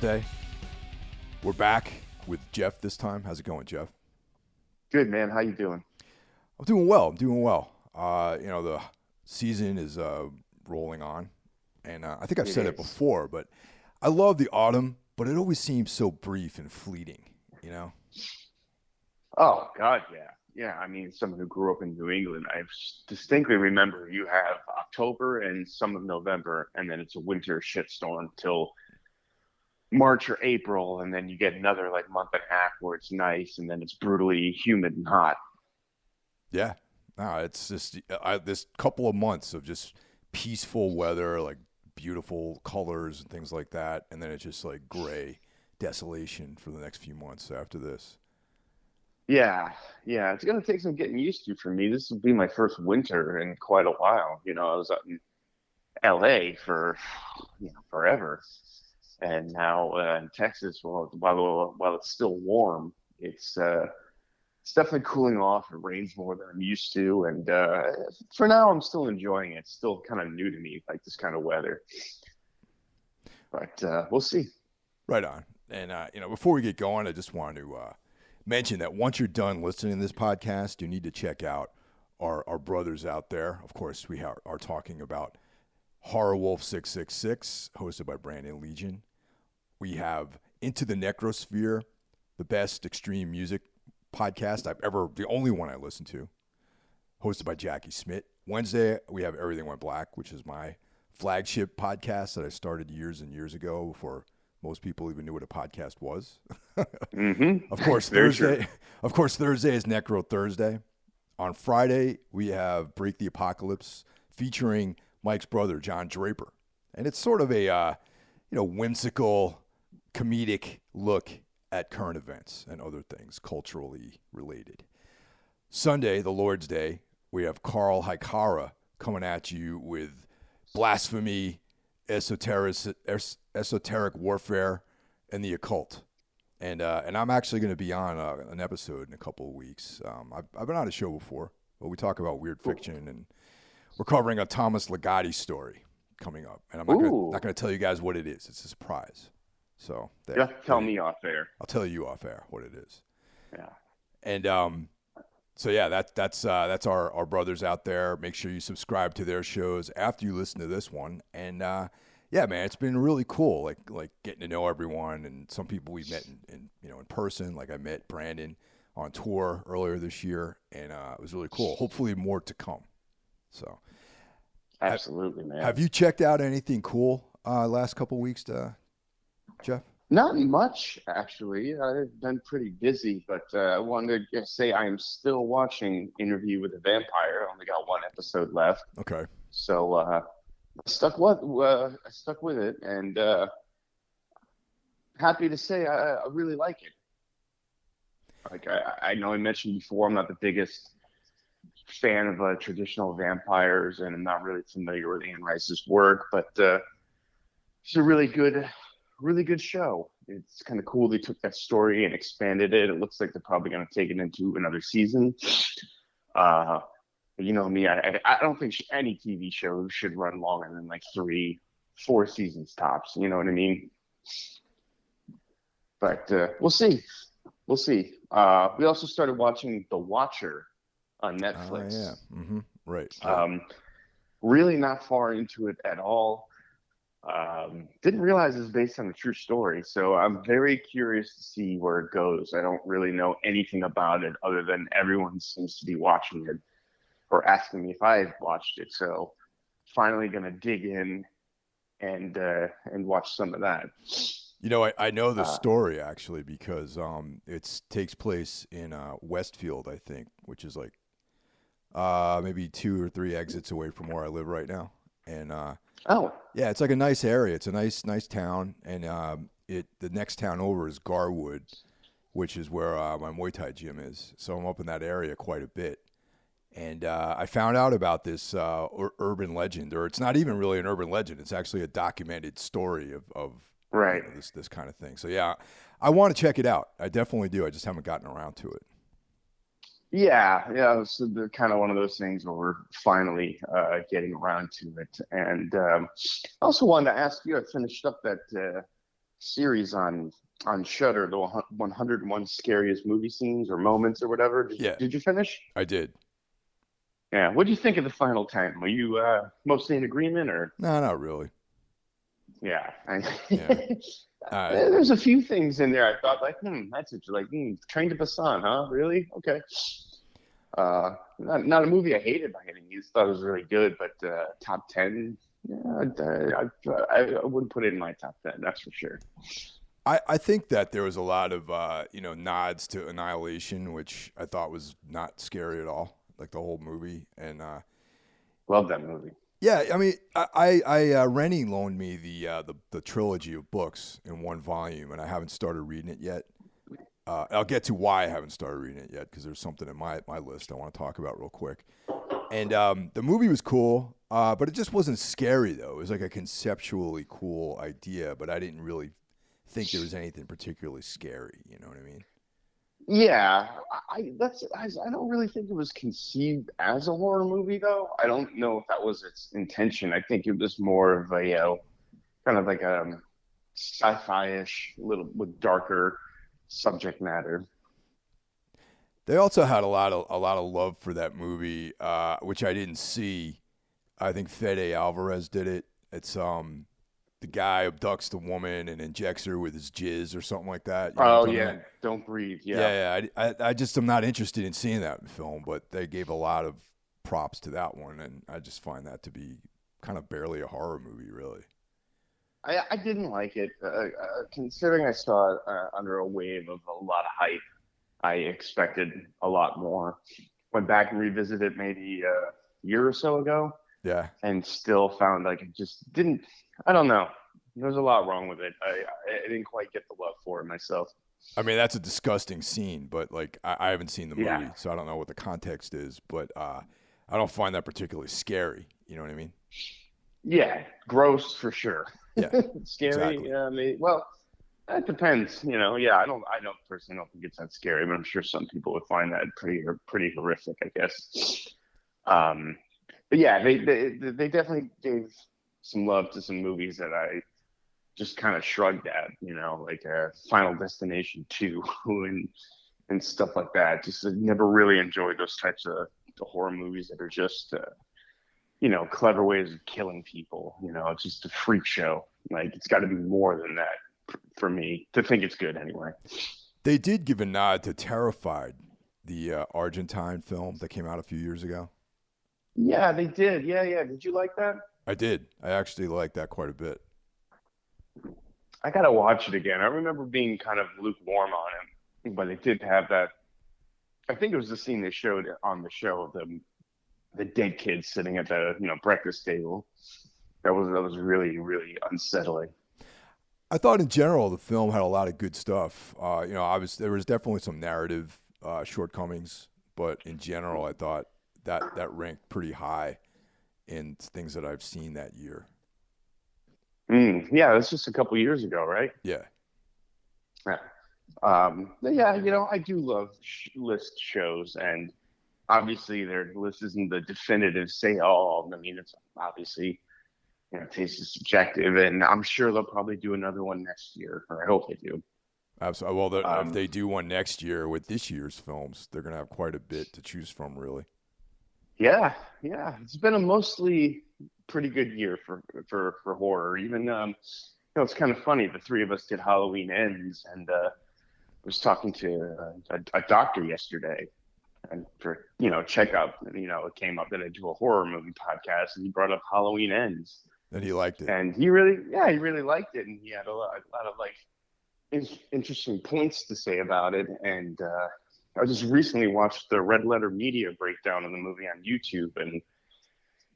Thursday. We're back with Jeff this time. How's it going, Jeff? Good man. How you doing? I'm doing well. I'm doing well. Uh, you know, the season is uh, rolling on, and uh, I think I've It said it before, but I love the autumn, but it always seems so brief and fleeting. You know? Oh God, yeah, yeah. I mean, someone who grew up in New England, I distinctly remember you have October and some of November, and then it's a winter shitstorm till March or April, and then you get another like month and a half where it's nice, and then it's brutally humid and hot. Yeah. No, it's just I, this couple of months of just peaceful weather, like beautiful colors and things like that, and then it's just like gray desolation for the next few months after this. Yeah, yeah. It's gonna take some getting used to for me. This will be my first winter in quite a while. You know, I was out in LA for you know forever, and now uh, in Texas, well, while while it's still warm, it's uh, it's definitely cooling off. It rains more than I'm used to, and uh, for now, I'm still enjoying it. It's still kind of new to me, like this kind of weather. But uh, we'll see. Right on. And uh, you know, before we get going, I just want to uh, mention that once you're done listening to this podcast, you need to check out our our brothers out there. Of course, we are, are talking about Horror Wolf Six Six Six, hosted by Brandon Legion. We have Into the Necrosphere, the best extreme music podcast I've ever, the only one I listen to, hosted by Jackie Smith. Wednesday, we have Everything Went Black, which is my flagship podcast that I started years and years ago before most people even knew what a podcast was. Mm-hmm. Of course, Very true. Thursday. Of course, Thursday is Necro Thursday. On Friday, we have Break the Apocalypse featuring Mike's brother John Draper, and it's sort of a uh, you know whimsical, comedic look at current events and other things culturally related. Sunday, the Lord's Day, we have Carl Hikara coming at you with blasphemy, esoteric, es- esoteric warfare, and the occult. And uh, and I'm actually going to be on uh, an episode in a couple of weeks. Um, I've, I've been on a show before, but we talk about weird fiction, and we're covering a Thomas Ligotti story coming up. And I'm not gonna, Ooh. not going to tell you guys what it is. It's a surprise. So there. You have to tell me off air. I'll tell you off air what it is. Yeah. And um, so yeah, that that's uh, that's our our brothers out there. Make sure you subscribe to their shows after you listen to this one. And uh, yeah, man, it's been really cool. Like like getting to know everyone, and some people we met in, in you know in person. Like I met Brandon on tour earlier this year, and uh, it was really cool. Hopefully, more to come. So, Absolutely, man. have you checked out anything cool uh, last couple weeks, uh, Jeff? Not much, actually. I've been pretty busy, but uh, I wanted to just say I am still watching Interview with a Vampire. I only got one episode left, Okay. so uh, stuck with uh, I stuck with it, and uh, happy to say I, I really like it. Like I, I know I mentioned before, I'm not the biggest fan of uh, traditional vampires, and I'm not really familiar with Anne Rice's work, but uh, it's a really good really good show. It's kind of cool they took that story and expanded it. It looks like they're probably going to take it into another season. Uh, you know me, I, I don't think any TV show should run longer than like three, four seasons tops. You know what I mean? But uh, we'll see. We'll see. Uh, we also started watching The Watcher on Oh Netflix. yeah. Mm-hmm. Right. Um, really not far into it at all. Um, didn't realize it's based on a true story, so I'm very curious to see where it goes. I don't really know anything about it other than everyone seems to be watching it or asking me if I've watched it. So finally gonna dig in and uh, and watch some of that. You know, I, I know the Uh, story actually because um, it takes place in uh, Westfield, I think, which is like uh, maybe two or three exits away from where I live right now. And uh, Oh, yeah, it's like a nice area. It's a nice, nice town. And um, it the next town over is Garwood, which is where uh, my Muay Thai gym is. So I'm up in that area quite a bit. And uh, I found out about this uh, ur- urban legend, or it's not even really an urban legend. It's actually a documented story of, of you know, this this kind of thing. So yeah, I want to check it out. I definitely do. I just haven't gotten around to it. Yeah, yeah, it's kind of one of those things where we're finally uh, getting around to it. And um, I also wanted to ask you. I finished up that uh, series on on Shudder, the 101 scariest movie scenes or moments or whatever. Did, Yeah. Did you finish? I did. Yeah. What do you think of the final ten? Were you uh, mostly in agreement, or No, not really. Yeah? I, Yeah. Uh, There's a few things in there I thought like, hmm, that's it. Like, hmm, Train to Busan, huh? Really? Okay. Uh, not not a movie I hated by any means. Thought it was really good, but uh, top ten, yeah, I, I, I wouldn't put it in my top ten. That's for sure. I, I think that there was a lot of uh, you know nods to Annihilation, which I thought was not scary at all, like the whole movie. And uh, Love that movie. Yeah, I mean, I, I, uh, Rennie loaned me the, uh, the the trilogy of books in one volume, and I haven't started reading it yet. Uh, I'll get to why I haven't started reading it yet because there's something in my, my list I want to talk about real quick. And um, the movie was cool, uh, but it just wasn't scary though. It was like a conceptually cool idea, but I didn't really think there was anything particularly scary. You know what I mean? Yeah, I that's I, I don't really think it was conceived as a horror movie though. I don't know if that was its intention. I think it was more of a you know, kind of like a um, sci-fi-ish, little with darker subject matter. They also had a lot of a lot of love for that movie, uh, which I didn't see. I think Fede Alvarez did it. It's um the guy abducts the woman and injects her with his jizz or something like that. You know Oh yeah, about? don't breathe. Yeah. yeah, yeah. I, I, I just am not interested in seeing that film, but they gave a lot of props to that one, and I just find that to be kind of barely a horror movie, really. I, I didn't like it. Uh, uh, considering I saw it uh, under a wave of a lot of hype, I expected a lot more. Went back and revisited maybe a year or so ago, Yeah, and still found like it just didn't. I don't know. There's a lot wrong with it. I, I, didn't quite get the love for it myself. I mean that's a disgusting scene, but like I, I haven't seen the movie, Yeah. so I don't know what the context is. But uh, I don't find that particularly scary. You know what I mean? Yeah, gross for sure. Yeah, Scary. exactly. Yeah, I mean, well, that depends. You know, yeah, I don't, I don't personally don't think it's that scary, but I'm sure some people would find that pretty, pretty horrific. I guess. Um, but yeah, they, they, they definitely gave some love to some movies that I just kind of shrugged at. You know, like uh, Final Destination Two and and stuff like that. Just uh, never really enjoyed those types of horror movies that are just. Uh, you know, clever ways of killing people. You know, it's just a freak show. Like it's got to be more than that for me to think it's good anyway. They did give a nod to Terrified, the uh, Argentine film that came out a few years ago. Yeah, they did. Yeah, yeah. Did you like that? I did. I actually liked that quite a bit. I gotta watch it again. I remember being kind of lukewarm on it, but it did have that. I think it was the scene they showed on the show of the the dead kid sitting at the you know breakfast table. That was that was really really unsettling. I thought in general the film had a lot of good stuff. Uh, you know, I was there was definitely some narrative uh, shortcomings, but in general, I thought that that ranked pretty high in things that I've seen that year. Mm, yeah, that's just a couple years ago, right? Yeah, Um, yeah, you know, I do love sh- list shows, and obviously their list isn't the definitive say all. I mean, it's obviously, you know, taste is subjective, and I'm sure they'll probably do another one next year, or I hope they do. absolutely. Well, Um, if they do one next year with this year's films, they're gonna have quite a bit to choose from, really. Yeah, yeah, it's been a mostly pretty good year for for for horror. Even um, you know, it's kind of funny. The three of us did Halloween Ends, and uh, was talking to uh, a, a doctor yesterday, and for you know checkup. And, you know, it came up that I do a horror movie podcast, and he brought up Halloween Ends, And he liked it. and he really, yeah, he really liked it, and he had a lot, a lot of like in, interesting points to say about it. And uh, I just recently watched the Red Letter Media breakdown of the movie on YouTube, and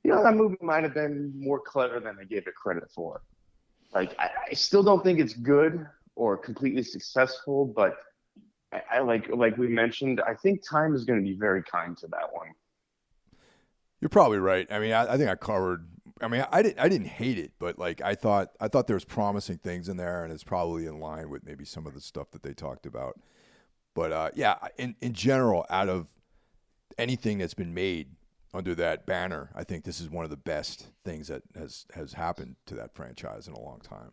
you know that movie might have been more clever than I gave it credit for. Like I, I still don't think it's good or completely successful, but I, I like like we mentioned, I think time is going to be very kind to that one. You're probably right. I mean, I, I think I covered. I mean, I didn't. I didn't hate it, but like I thought, I thought there was promising things in there, and it's probably in line with maybe some of the stuff that they talked about. But uh, yeah, in in general, out of anything that's been made under that banner, I think this is one of the best things that has has happened to that franchise in a long time.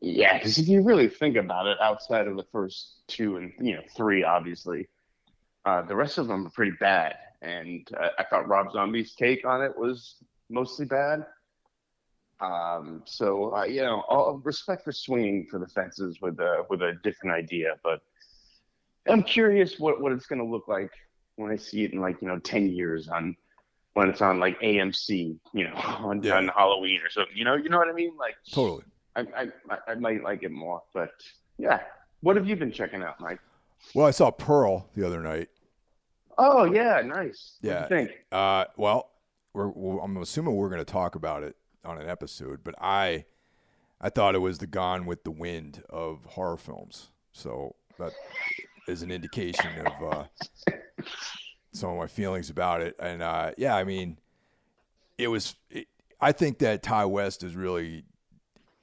Yeah, because if you really think about it, outside of the first two and you know three, obviously, uh, the rest of them are pretty bad. And uh, I thought Rob Zombie's take on it was mostly bad. Um, so uh, you know, respect for swinging for the fences with a with a different idea, but I'm curious what what it's going to look like when I see it in like you know ten years on when it's on like AMC, you know, on, Yeah. on Halloween or something. You know, you know what I mean? Like Totally. I, I I- might like it more, but yeah. What have you been checking out, Mike? Well, I saw Pearl the other night. Oh yeah, nice. Yeah. Think? Uh, well, we're, we I'm assuming we're going to talk about it on an episode, but I, I thought it was the Gone with the Wind of horror films. So that is an indication of uh, some of my feelings about it. And uh, yeah, I mean, it was. It, I think that Ti West is really,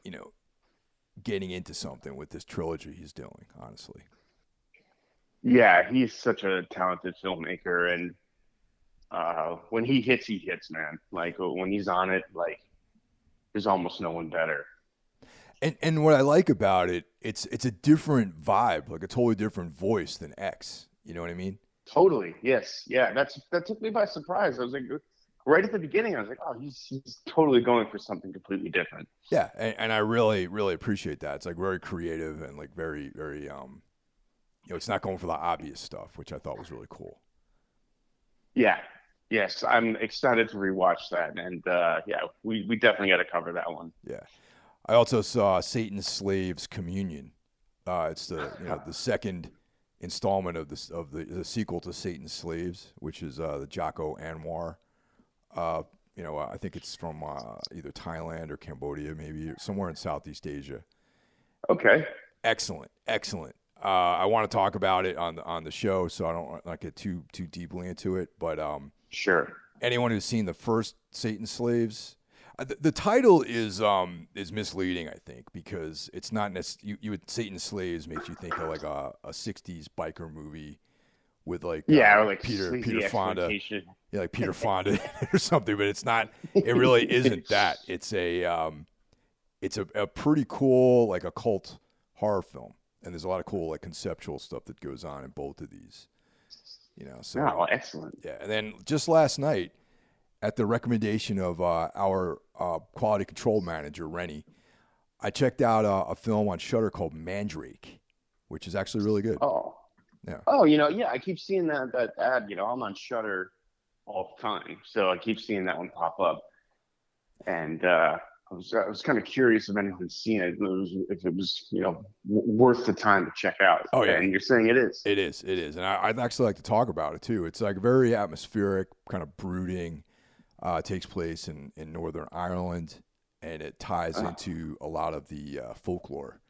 you know, getting into something with this trilogy he's doing. Honestly. Yeah, he's such a talented filmmaker, and uh, when he hits, he hits, man. Like when he's on it, like there's almost no one better. And and what I like about it, it's it's a different vibe, like a totally different voice than X. You know what I mean? Totally. Yes. Yeah. That's that took me by surprise. I was like, right at the beginning, I was like, oh, he's he's totally going for something completely different. Yeah, and, and I really really appreciate that. It's like very creative and like very very um, you know, it's not going for the obvious stuff, which I thought was really cool. Yeah. Yes, I'm excited to rewatch that, and uh, yeah, we, we definitely got to cover that one. Yeah, I also saw Satan's Slaves Communion. Uh, it's the you know the second installment of this of the, the sequel to Satan's Slaves, which is uh, the Joko Anwar. Uh, you know, I think it's from uh, either Thailand or Cambodia, maybe somewhere in Southeast Asia. Okay. Excellent, excellent. Uh, I want to talk about it on the on the show, so I don't not get too too deeply into it. But um, Sure. anyone who's seen the first Satan Slaves, the, the title is um is misleading, I think, because it's not necessarily you, you would Satan Slaves makes you think of like a, a '60s biker movie with like Yeah, uh, or like Peter Peter Fonda, yeah, like Peter Fonda or something, but it's not. It really isn't that. It's a um, it's a, a pretty cool like occult horror film, and there's a lot of cool like conceptual stuff that goes on in both of these. You know, so Oh, excellent. yeah, and then just last night, at the recommendation of uh, our uh, quality control manager Rennie, I checked out uh, a film on Shudder called Mandrake, which is actually really good. Oh. Yeah. Oh, you know, yeah, I keep seeing that that ad. You know, I'm on Shudder all the time, so I keep seeing that one pop up. And uh, I was I was kind of curious if anyone's seen it, if it was, if it was you know w- worth the time to check out. Oh, yeah. And you're saying it is. It is, it is, and I, I'd actually like to talk about it too. It's like very atmospheric, kind of brooding. Uh, takes place in, in Northern Ireland, and it ties Ah. into a lot of the uh, folklore.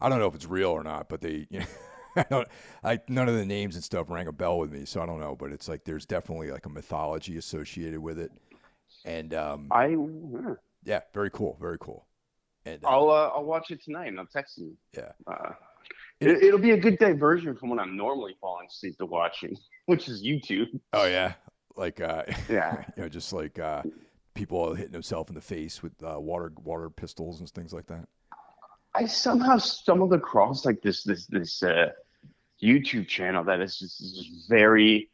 I don't know if it's real or not, but they, you know, I don't, like none of the names and stuff rang a bell with me, so I don't know. But it's like there's definitely like a mythology associated with it, and um, I yeah. yeah, very cool, very cool. And uh, I'll uh, I'll watch it tonight and I'll text you. Yeah. Uh, it, it'll be a good diversion from what I'm normally falling asleep to watching, which is YouTube. oh yeah, like uh, Yeah. you know, just like uh, people hitting themselves in the face with uh, water water pistols and things like that. I somehow stumbled across like this this this uh, YouTube channel that is just, is just very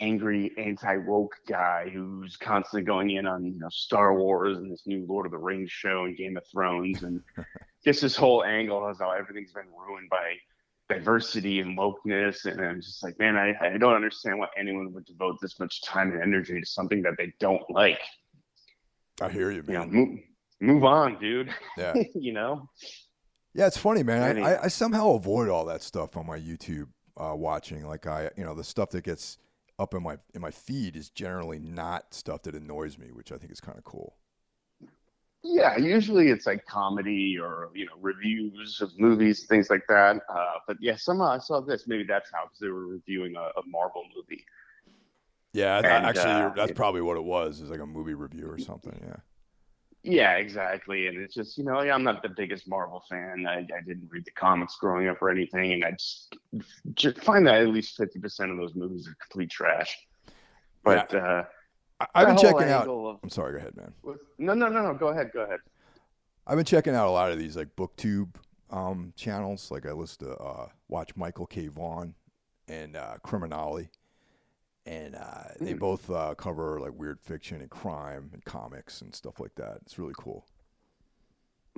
angry anti woke guy who's constantly going in on you know Star Wars and this new Lord of the Rings show and Game of Thrones and just this whole angle is how everything's been ruined by diversity and wokeness and I'm just like man I, I don't understand why anyone would devote this much time and energy to something that they don't like I hear you, you know man. move, move on dude Yeah, you know yeah, it's funny, man. I, I, I somehow avoid all that stuff on my YouTube uh, watching. Like I, you know, the stuff that gets up in my in my feed is generally not stuff that annoys me, which I think is kind of cool. Yeah, usually it's like comedy or you know reviews of movies, things like that. Uh, but yeah, somehow I saw this. Maybe that's how because they were reviewing a, a Marvel movie. Yeah, And, actually, uh, that's it- probably what it was. Is like a movie review or something. Yeah. Yeah, exactly. And it's just, you know, I'm not the biggest Marvel fan. I, I didn't read the comics growing up or anything. And I just, just find that at least 50% of those movies are complete trash. But, yeah. uh, I've been checking out. Of, I'm sorry, go ahead, man. No, no, no, no. Go ahead, go ahead. I've been checking out a lot of these like booktube um, channels. Like I listen to uh, watch Michael K. Vaughn and uh, Criminale, and uh, they mm. both uh, cover like weird fiction and crime and comics and stuff like that. It's really cool.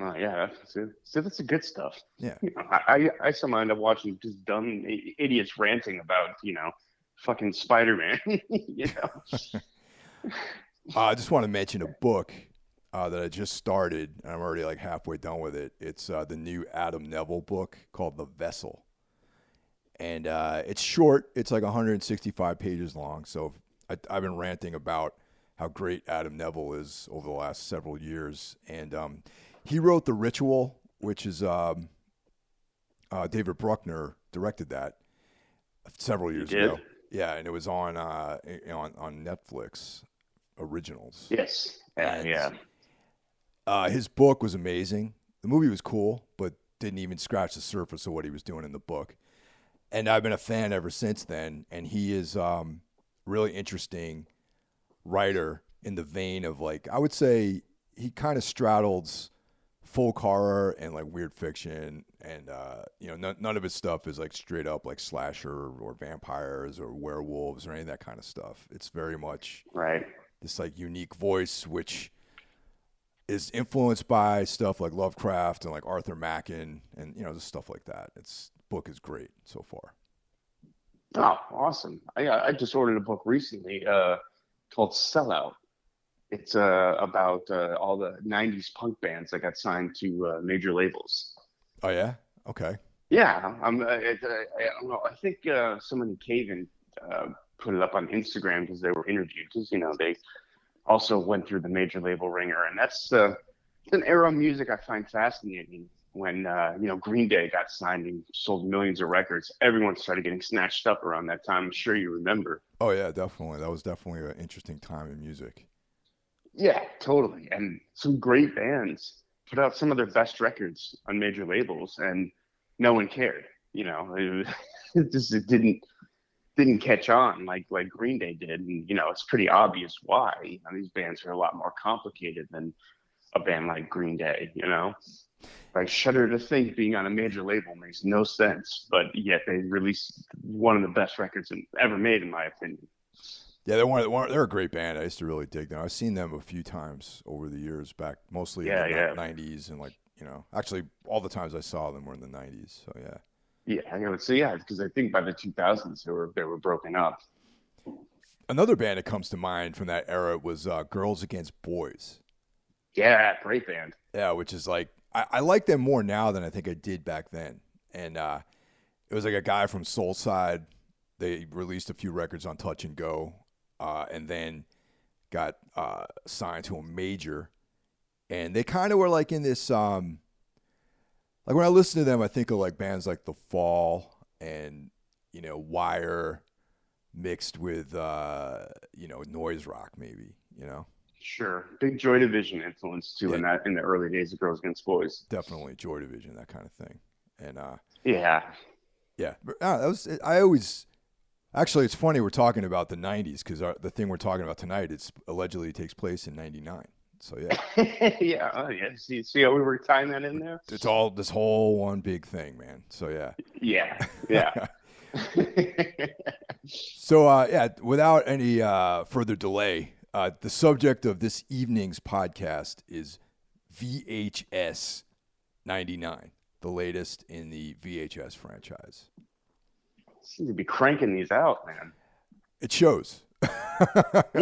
Oh yeah, see, see that's the good stuff. Yeah, you know, I, I I somehow end up watching just dumb idiots ranting about you know fucking Spider Man. you know. uh, I just want to mention a book uh, that I just started, and I'm already like halfway done with it. It's uh, the new Adam Nevill book called The Vessel and uh, it's short. It's like 165 pages long. So I, have been ranting about how great Adam Nevill is over the last several years, and um, he wrote The Ritual, which is um, uh, David Bruckner directed that several years ago. Yeah, and it was on uh, on on Netflix originals. Yes. And, yeah. Uh, his book was amazing. The movie was cool, but didn't even scratch the surface of what he was doing in the book and I've been a fan ever since then. And he is um, really interesting writer in the vein of like I would say he kind of straddles folk horror and like weird fiction and uh, you know none, none of his stuff is like straight up like slasher or vampires or werewolves or any of that kind of stuff it's very much right this like unique voice which is influenced by stuff like Lovecraft and like Arthur Machen and you know just stuff like that it's book is great so far. Oh, awesome! I I just ordered a book recently uh, called Sellout. It's uh, about uh, all the '90s punk bands that got signed to uh, major labels. Oh yeah, okay. Yeah, I'm. Uh, it, uh, I don't know. I think uh, someone in Cave In uh, put it up on Instagram because they were interviewed. Because you know they also went through the major label ringer, and that's uh, an era of music I find fascinating when uh, you know Green Day got signed and sold millions of records. Everyone started getting snatched up around that time. I'm sure you remember. Oh yeah, definitely. That was definitely an interesting time in music. Yeah, totally. And some great bands put out some of their best records on major labels, and no one cared. You know, it, it just it didn't didn't catch on like like Green Day did, and you know it's pretty obvious why. You know, these bands are a lot more complicated than a band like Green Day. You know. I Shudder to Think being on a major label makes no sense, but yet they released one of the best records ever made, in my opinion. Yeah, they're one, one, they're a great band. I used to really dig them. I've seen them a few times over the years, back mostly yeah, in the yeah. '90s and like you know, actually all the times I saw them were in the '90s. So yeah. Yeah, I would say yeah, because I think by the 2000s they were they were broken up. Another band that comes to mind from that era was uh, Girls Against Boys. Yeah, great band. Yeah, which is like I, I like them more now than I think I did back then. And uh, it was like a guy from Soulside. They released a few records on Touch and Go, uh, and then got uh, signed to a major. And they kind of were like in this. Um, like when I listen to them, I think of like bands like The Fall and you know Wire, mixed with uh, you know noise rock, maybe you know. Sure, big Joy Division influence too yeah. in that in the early days of Girls Against Boys. Definitely Joy Division, that kind of thing, and uh, yeah, yeah. Uh, that was I always. Actually, it's funny we're talking about the '90s because the thing we're talking about tonight it's allegedly takes place in '99. So yeah, yeah, oh, yeah. See, see how we were tying that in there? It's all this whole one big thing, man. So yeah, yeah, yeah. so uh, yeah, without any uh, further delay, uh, the subject of this evening's podcast is VHS 99, the latest in the VHS franchise. Seem to be cranking these out, man. It shows.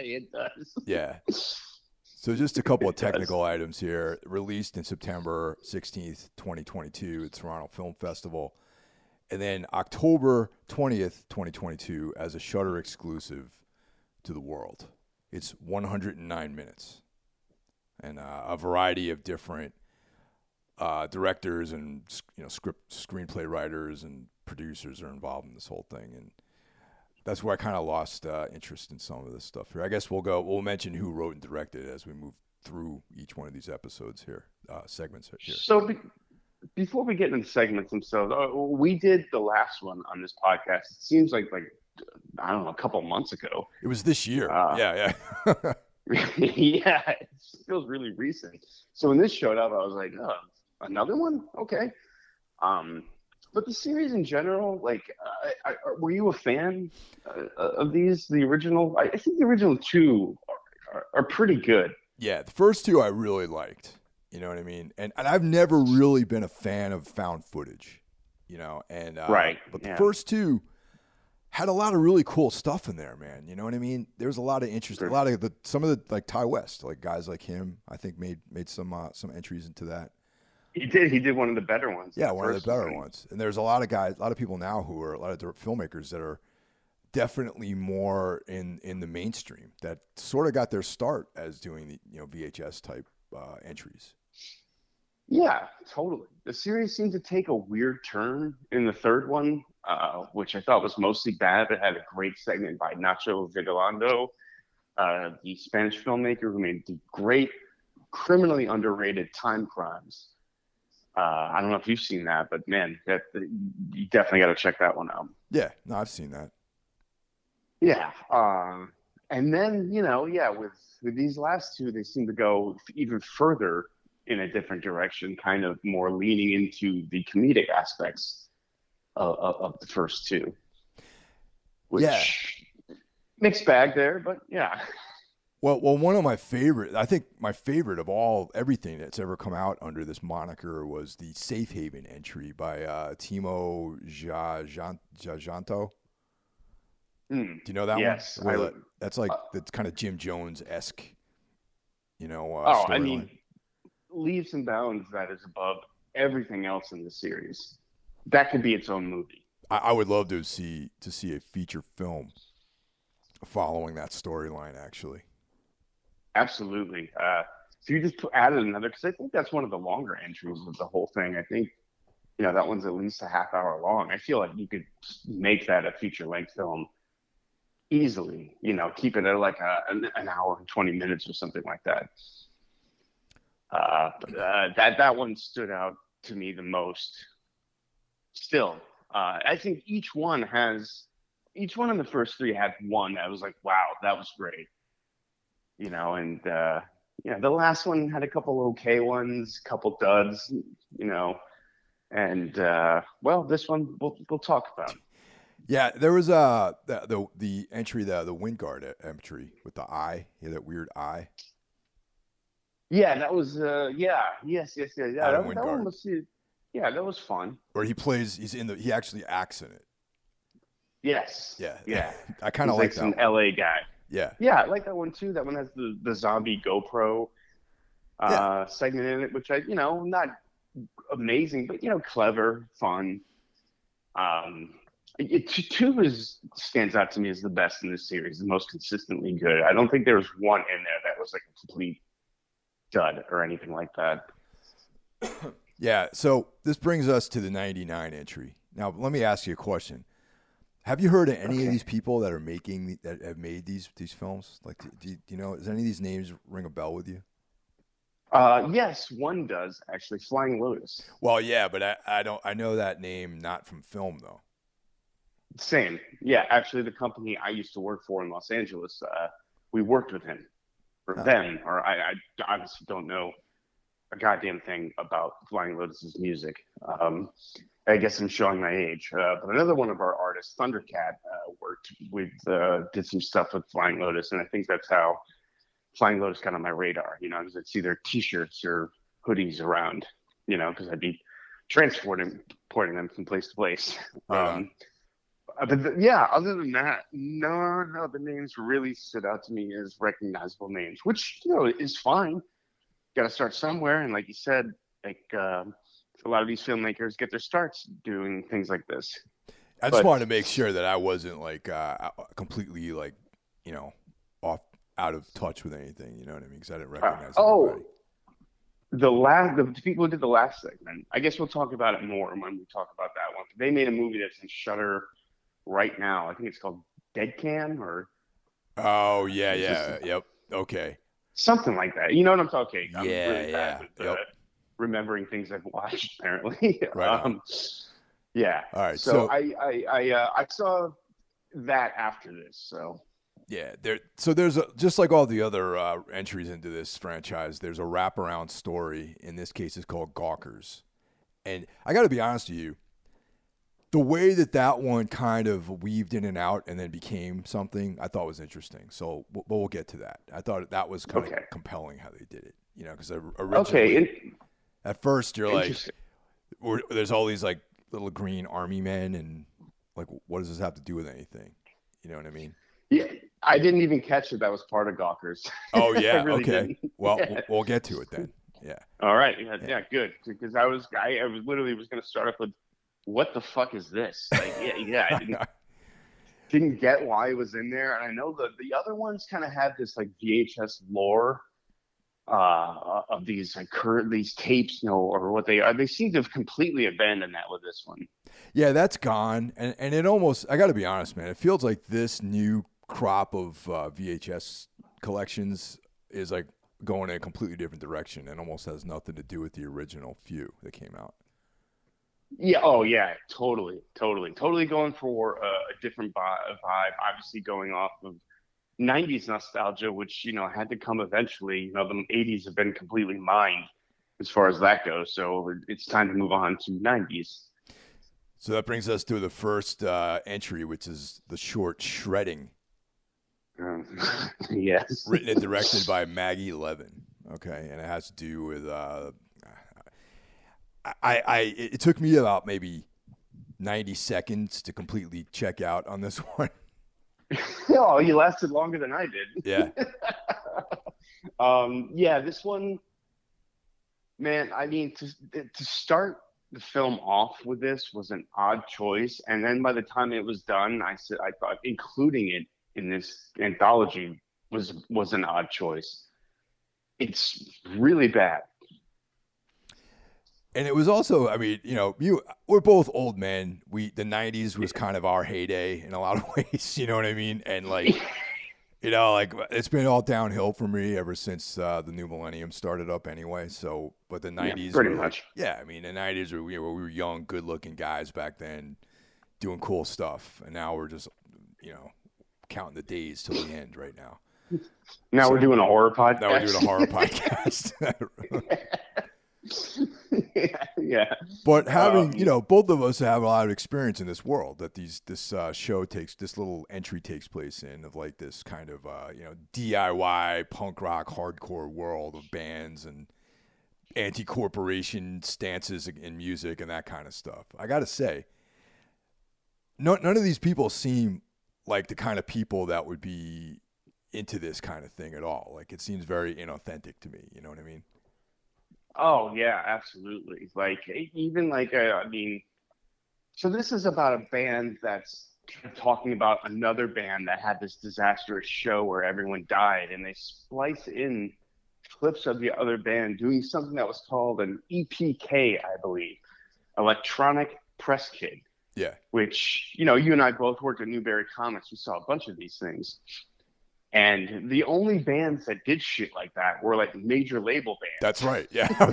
it does. Yeah. So just a couple of technical items here. Released in September 16th, 2022 at Toronto Film Festival. And then October 20th, 2022 as a Shudder exclusive to the world. It's 109 minutes, and uh, a variety of different uh, directors and you know script screenplay writers and producers are involved in this whole thing. And that's where I kind of lost uh, interest in some of this stuff here. I guess we'll go. We'll mention who wrote and directed as we move through each one of these episodes here, uh, segments here. So be- before we get into the segments themselves, uh, we did the last one on this podcast. It seems like like I don't know, a couple months ago. It was this year. Uh, yeah, yeah. yeah, it feels really recent. So when this showed up, I was like, oh, another one? Okay. Um, but the series in general, like, uh, I, I, were you a fan uh, of these? The original, I, I think the original two are, are, are, pretty good. Yeah, the first two I really liked. You know what I mean? And and I've never really been a fan of found footage. You know, and uh, right. But the yeah. first two had a lot of really cool stuff in there, man. You know what I mean? There's a lot of interest, sure. a lot of the some of the like Ti West, like guys like him, I think made made some uh, some entries into that. He did. He did one of the better ones. Yeah, one of the better ones. And there's a lot of guys, a lot of people now who are a lot of filmmakers that are definitely more in in the mainstream that sort of got their start as doing the you know VHS type uh, entries. Yeah, totally. The series seemed to take a weird turn in the third one uh, which I thought was mostly bad, but had a great segment by Nacho Vigalondo, uh, the Spanish filmmaker who made the great, criminally underrated Time Crimes. Uh, I don't know if you've seen that, but man, that, you definitely got to check that one out. Yeah, no, I've seen that. Yeah, um, and then you know, yeah, with with these last two, they seem to go even further in a different direction, kind of more leaning into the comedic aspects of, of the first two. Which yeah. Mixed bag there, but yeah. Well, well, one of my favorite, I think my favorite of all everything that's ever come out under this moniker was the Safe Haven entry by uh, Timo Tjahjanto. Mm, Do you know that yes, one? Yes, that's like uh, that's kind of Jim Jones esque, you know. Uh, oh, I mean, leaves and bounds that is above everything else in the series that could be its own movie. I, I would love to see to see a feature film following that storyline. Actually, absolutely. Uh, so you just added another because I think that's one of the longer entries of the whole thing. I think you know that one's at least a half hour long. I feel like you could make that a feature length film easily. You know, keep it at like a, an, an hour and twenty minutes or something like that. Uh, uh, that that one stood out to me the most still, uh, I think each one has, each one in the first three had one that was like, wow, that was great. You know, and uh, yeah, the last one had a couple okay ones, couple duds, you know, and uh, well, this one we'll we'll talk about. Yeah, there was a uh, the, the the entry the the Wingard entry with the eye, yeah, that weird eye. Yeah, that was uh yeah, yes, yes, yes, yeah. That, that, one was yeah, that was fun. Or he plays. He's in the. He actually acts in it. Yes. Yeah. Yeah. I kind of like, like some LA guy. Yeah. Yeah, I like that one too. That one has the the zombie GoPro uh, yeah. segment in it, which I you know not amazing, but you know clever, fun. Um, it, two is stands out to me as the best in this series, the most consistently good. I don't think there was one in there that was like a complete dud or anything like that. Yeah. So this brings us to the 99 entry. Now, let me ask you a question. Have you heard of any okay. of these people that are making that have made these these films? Like, do you, do you know? Does any of these names ring a bell with you? Uh, yes, one does actually. Flying Lotus. Well, yeah, but I, I don't. I know that name not from film though. Same. Yeah, actually, the company I used to work for in Los Angeles, uh, we worked with him, or oh. them, or I, I honestly don't know a goddamn thing about Flying Lotus's music. Um, I guess I'm showing my age. Uh, but another one of our artists, Thundercat, uh, worked with, uh, did some stuff with Flying Lotus, and I think that's how Flying Lotus got on my radar. You know, because I'd see their T-shirts or hoodies around. You know, because I'd be transporting, porting them from place to place. Um, uh, but the, yeah, other than that, none of the names really stood out to me as recognizable names, which you know is fine got to start somewhere. And like you said, like um, a lot of these filmmakers get their starts doing things like this. I just but, wanted to make sure that I wasn't like uh, completely like you know off out of touch with anything. You know what I mean? Because I didn't uh, recognize. Uh, oh, the last the people who did the last segment. I guess we'll talk about it more when we talk about that one. They made a movie that's in Shudder right now. I think it's called Dead Cam or Oh yeah, yeah, yep. Okay. Something like that. You know what I'm talking? I'm Yeah, really yeah, yep. uh, remembering things I've watched. Apparently. Right um, yeah. All right. So, So, I I I, uh, I saw that after this. So yeah, there. So there's a just like all the other uh, entries into this franchise. There's a wraparound story. In this case, it's called Gawkers, and I got to be honest with you. The way that that one kind of weaved in and out and then became something, I thought was interesting. So, but we'll get to that. I thought that was kind Okay. of compelling how they did it. You know, because originally, okay. In, at first you're like, there's all these like little green army men and like what does this have to do with anything you know what i mean Yeah, I didn't even catch that that was part of Gawkers. oh yeah really okay didn't. well Yeah. we'll- we'll get to it then yeah All right. Yeah, Yeah. yeah, good. Because I was, I, I was literally was going to start off with, what the fuck is this? Like, yeah, yeah. I didn't, didn't get why it was in there. And I know the the other ones kind of had this like VHS lore uh, of these like current these tapes, you know, or what they are. They seem to have completely abandoned that with this one. yeah that's gone and, and it almost i gotta be honest man it feels like this new crop of uh, vhs collections is like going in a completely different direction and almost has nothing to do with the original few that came out Yeah. Oh, yeah. Totally. Totally. Totally going for a, a different vibe. Obviously, going off of 90s nostalgia, which, you know, had to come eventually. You know, the 80s have been completely mined as far as that goes. So it's time to move on to 90s. so that brings us to the first uh, entry which is the short shredding Um, yes. written and directed by Maggie Levin. Okay, and it has to do with. Uh, I, I, it took me about maybe ninety seconds to completely check out on this one. oh, you lasted longer than I did. Yeah, um, yeah, this one, man. I mean, to to start the film off with this was an odd choice, and then by the time it was done, I said I thought including it in this anthology was was an odd choice. It's really bad. And it was also. I mean, you know, you we're both old men. We the '90s was kind of our heyday in a lot of ways. You know what I mean? And like. You know, like it's been all downhill for me ever since uh, the new millennium started up, anyway. So, but the '90s, pretty were much. yeah, I mean, the '90s were we, were we were young, good-looking guys back then, doing cool stuff, and now we're just, you know, counting the days till the end right now. Now we're doing a horror podcast. Now we're doing a horror podcast. yeah, yeah. but having, Um, you know, both of us have a lot of experience in this world that these this uh, show takes, this little entry takes place in of like this kind of, uh, you know, DIY punk rock hardcore world of bands and anti-corporation stances in music and that kind of stuff. I got to say, no, none of these people seem like the kind of people that would be into this kind of thing at all. Like it seems very inauthentic to me. You know what I mean? Oh yeah, absolutely. Like even like uh, I mean, so this is about a band that's talking about another band that had this disastrous show where everyone died, and they splice in clips of the other band doing something that was called an EPK, I believe, electronic press kit. Yeah. Which you know, you and I both worked at Newbury Comics. We saw a bunch of these things. And the only bands that did shit like that were like major label bands. That's right. Yeah.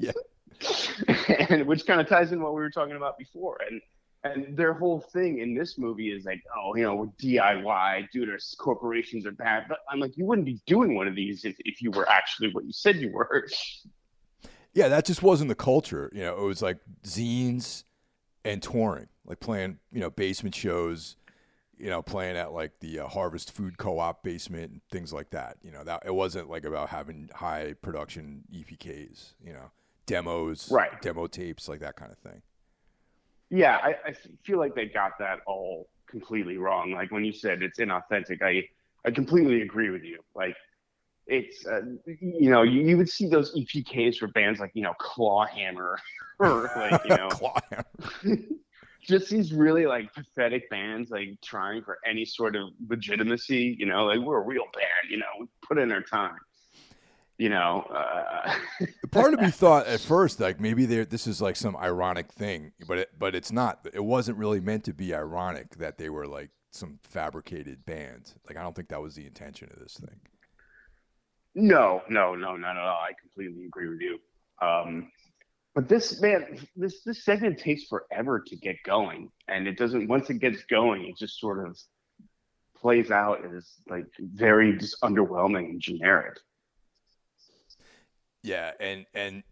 Yeah. and which kind of ties in what we were talking about before. And and their whole thing in this movie is like, oh, you know, we're DIY, dude, our corporations are bad. But I'm like, you wouldn't be doing one of these if, if you were actually what you said you were. Yeah, that just wasn't the culture. You know, it was like zines and touring, like playing, you know, basement shows, you know, playing at like the uh, Harvest Food Co-op basement and things like that. You know, that it wasn't like about having high production EPKs, you know, demos, Right. demo tapes, like that kind of thing. Yeah, I, I feel like they got that all completely wrong. Like when you said it's inauthentic, I I completely agree with you. Like it's uh, you know you, you would see those EPKs for bands like you know Clawhammer or like you know Claw- just these really like pathetic bands like trying for any sort of legitimacy. You know, like we're a real band. You know, we put in our time. You know, uh, Part of me thought at first like maybe there this is like some ironic thing, but it, but it's not. It wasn't really meant to be ironic that they were like some fabricated band. Like I don't think that was the intention of this thing. No, no, no, not at all. I completely agree with you. Um, but this man, this this segment takes forever to get going, and it doesn't. Once it gets going, it just sort of plays out as like very just underwhelming and generic. Yeah, and and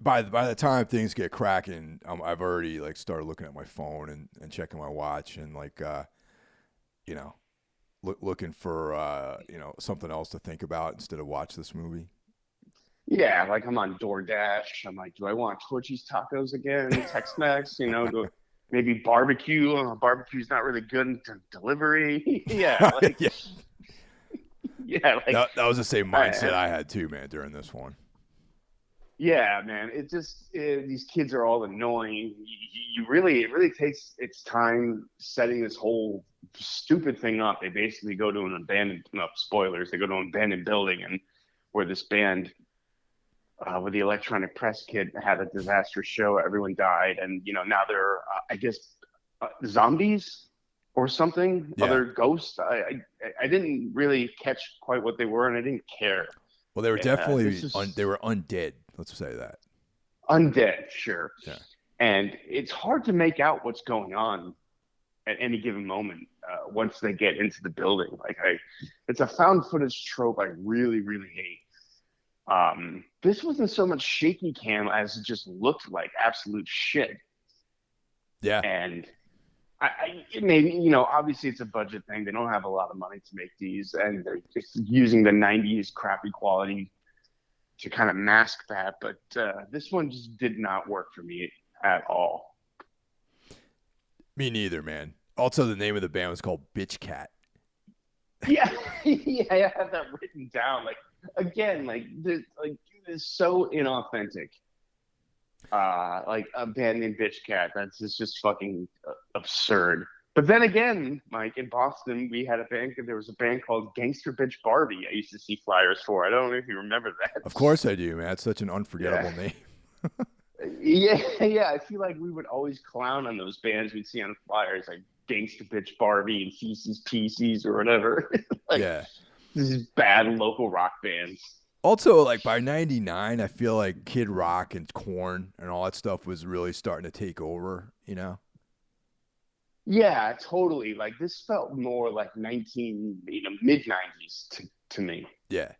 by the, by the time things get cracking, um, I've already like started looking at my phone and, and checking my watch and like uh, you know, look, looking for uh, you know something else to think about instead of watch this movie. Yeah, like I'm on DoorDash. I'm like, do I want Torchy's tacos again? Tex-Mex, you know, do, maybe barbecue. Uh, barbecue's not really good in delivery. yeah, like, yeah. yeah, like That, that was the same mindset I had too, man, during this one. Yeah, man. It just it, these kids are all annoying. You, you really, it really takes its time setting this whole stupid thing up. They basically go to an abandoned, no spoilers. They go to an abandoned building and where this band, uh, where the electronic press kit had a disastrous show. Everyone died, and you know now they're, uh, I guess, uh, zombies or something. Yeah. Other ghosts. I, I I didn't really catch quite what they were, and I didn't care. Well, they were definitely is- un, they were undead. Let's say that. undead, sure. Yeah. And it's hard to make out what's going on at any given moment uh, once they get into the building. Like I, it's a found footage trope I really, really hate. Um, this wasn't so much shaky cam as it just looked like absolute shit. Yeah, And I, I maybe you know obviously it's a budget thing. They don't have a lot of money to make these, and they're just using the '90s crappy quality to kind of mask that. But uh, this one just did not work for me at all. me neither, man. Also, the name of the band was called Bitch Cat. Yeah, yeah, I have that written down. Like again, like this, like it's so inauthentic. Uh, like abandoned Bitch Cat. That's just, just fucking uh, absurd. But then again, Mike, in Boston, we had a band. There was a band called Gangster Bitch Barbie. I used to see flyers for. I don't know if you remember that. Of course I do, man. It's such an unforgettable name. Yeah, yeah. I feel like we would always clown on those bands we'd see on flyers, like Gangster Bitch Barbie and Feces PCs or whatever. like, yeah. This is bad local rock bands. Also, like by '99, I feel like Kid Rock and Korn and all that stuff was really starting to take over. You know? Yeah, totally. Like this felt more like 19, you know, mid 90s to, to me. Yeah.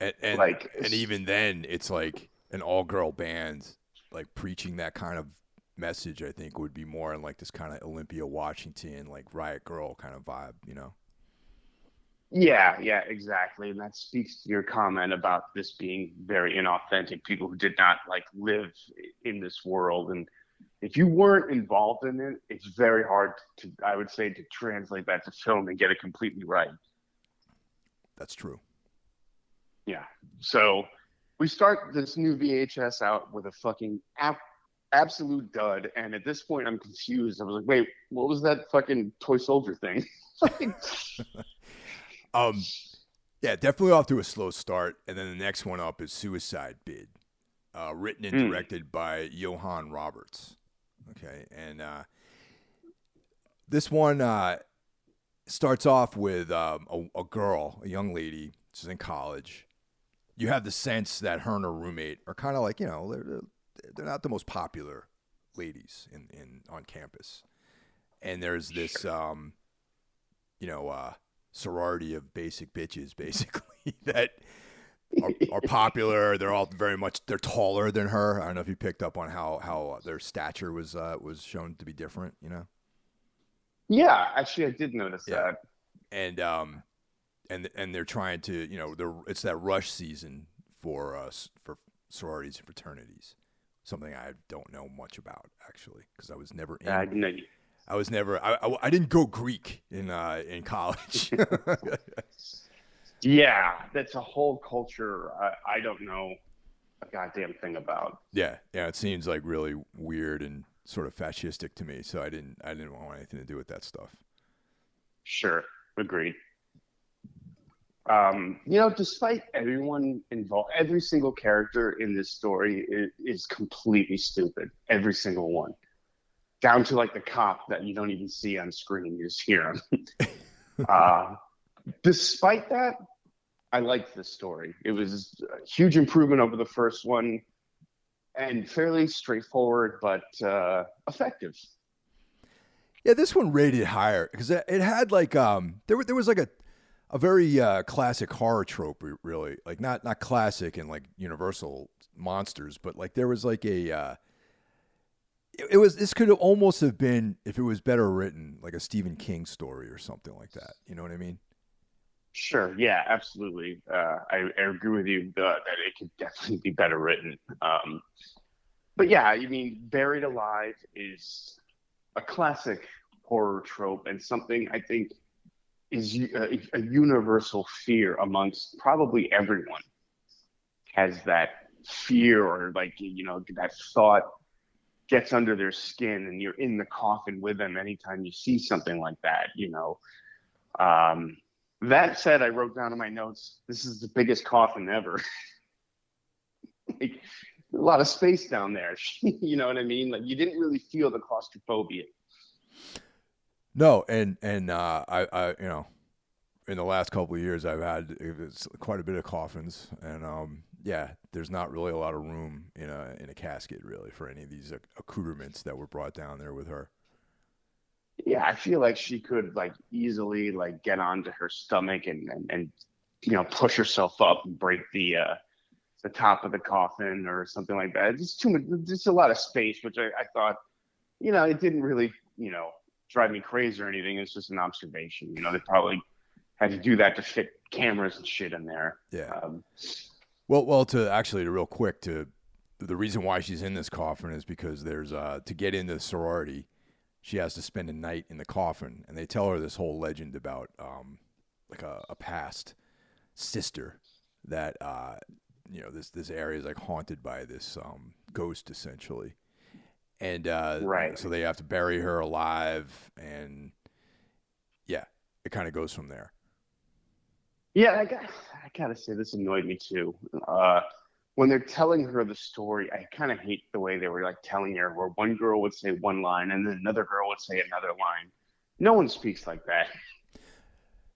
And and, Like, and even then, it's like an all-girl band, like preaching that kind of message. I think would be more in like this kind of Olympia, Washington, like Riot Grrrl kind of vibe. You know? Yeah, yeah, exactly. And that speaks to your comment about this being very inauthentic. People who did not like live in this world. And if you weren't involved in it, it's very hard to, I would say, to translate that to film and get it completely right. That's true. Yeah. So we start this new VHS out with a fucking ab- absolute dud. And at this point, I'm confused. I was like, wait, what was that fucking toy soldier thing? Um, yeah, definitely off to a slow start, and then the next one up is Suicide Bid, uh, written and Hmm. directed by Johannes Roberts. Okay, and uh, this one uh, starts off with um, a, a girl, a young lady, she's in college. You have the sense that her and her roommate are kind of like you know they're, they're not the most popular ladies in, in on campus, and there's this um, you know uh, sorority of basic bitches basically that are, are popular. They're all very much they're taller than her. I don't know if you picked up on how how their stature was uh, was shown to be different. You know. yeah, actually, I did notice Yeah. that. and um and and they're trying to you know they're it's that rush season for us for sororities and fraternities something i don't know much about actually because i was never in Uh, no, i was never I, I, I didn't go greek in uh in college yeah, that's a whole culture I, I don't know a goddamn thing about. yeah yeah it seems like really weird and sort of fascistic to me so i didn't i didn't want anything to do with that stuff Sure, agreed. Um, you know, despite everyone involved, every single character in this story is, is completely stupid. Every single one. Down to like the cop that you don't even see on screen, you just hear him. uh, despite that, I liked the story. It was a huge improvement over the first one, and fairly straightforward but uh, effective. Yeah, this one rated higher because it had like um there there was like a a very uh, classic horror trope, really. Like not not classic and like Universal monsters, but like there was like a. Uh, it, was this could have almost have been if it was better written, like a Stephen King story or something like that. You know what I mean? Sure. Yeah. Absolutely. Uh, I, I, agree with you uh, that it could definitely be better written. Um, but yeah, I mean, Buried Alive is a classic horror trope and something I think is a, a universal fear amongst probably everyone has that fear or like you know that thought gets under their skin and you're in the coffin with them anytime you see something like that you know. Um, that said i wrote down in my notes this is the biggest coffin ever. Like, a lot of space down there you know what i mean? Like you didn't really feel the claustrophobia. No, and and uh, I, I, you know, in the last couple of years, I've had quite a bit of coffins, and um, yeah, there's not really a lot of room in a in a casket really for any of these accoutrements that were brought down there with her. Yeah, I feel like she could like easily like get onto her stomach and and, and you know push herself up and break the uh, the top of the coffin or something like that. It's too much. Just a lot of space, which I, I thought, you know, it didn't really you know drive me crazy or anything. It's just an observation. You know, they probably had to do that to fit cameras and shit in there. Yeah. Um, well, well, to actually, to real quick, to the reason why she's in this coffin is because there's uh, to get into the sorority, she has to spend a night in the coffin, and they tell her this whole legend about um, like a, a past sister that uh, you know this this area is like haunted by this um, ghost essentially and uh, right. So they have to bury her alive, and yeah, it kind of goes from there. Yeah, I got I gotta say this annoyed me too. Uh, when they're telling her the story, I kind of hate the way they were like telling her, where one girl would say one line and then another girl would say another line. No one speaks like that.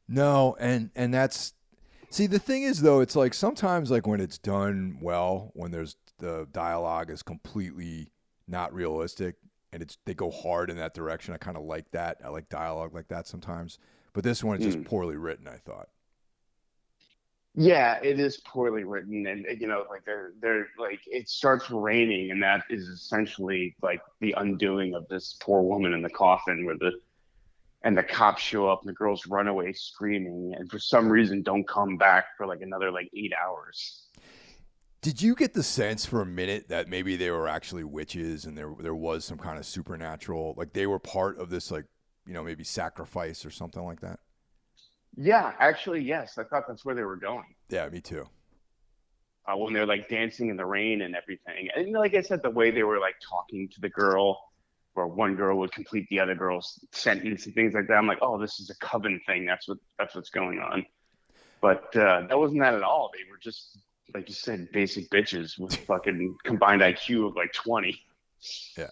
No, and and that's see the thing is though, it's like sometimes like when it's done well, when there's the dialogue is completely not realistic and it's they go hard in that direction. I kind of like that. I like dialogue like that sometimes. But this one is just mm. poorly written, I thought. Yeah, it is poorly written, and you know, like they're they're like it starts raining, and that is essentially like the undoing of this poor woman in the coffin, where the and the cops show up, and the girls run away screaming, and for some reason don't come back for like another like eight hours. Did you get the sense for a minute that maybe they were actually witches and there there was some kind of supernatural, like they were part of this, like you know, maybe sacrifice or something like that? Yeah, actually, yes. I thought that's where they were going. Yeah, me too. Uh, when they're like dancing in the rain and everything, and like I said, the way they were like talking to the girl, where one girl would complete the other girl's sentence and things like that. I'm like, oh, this is a coven thing. That's what that's what's going on. But uh, that wasn't that at all. They were just like you said, basic bitches with fucking combined IQ of like 20. Yeah.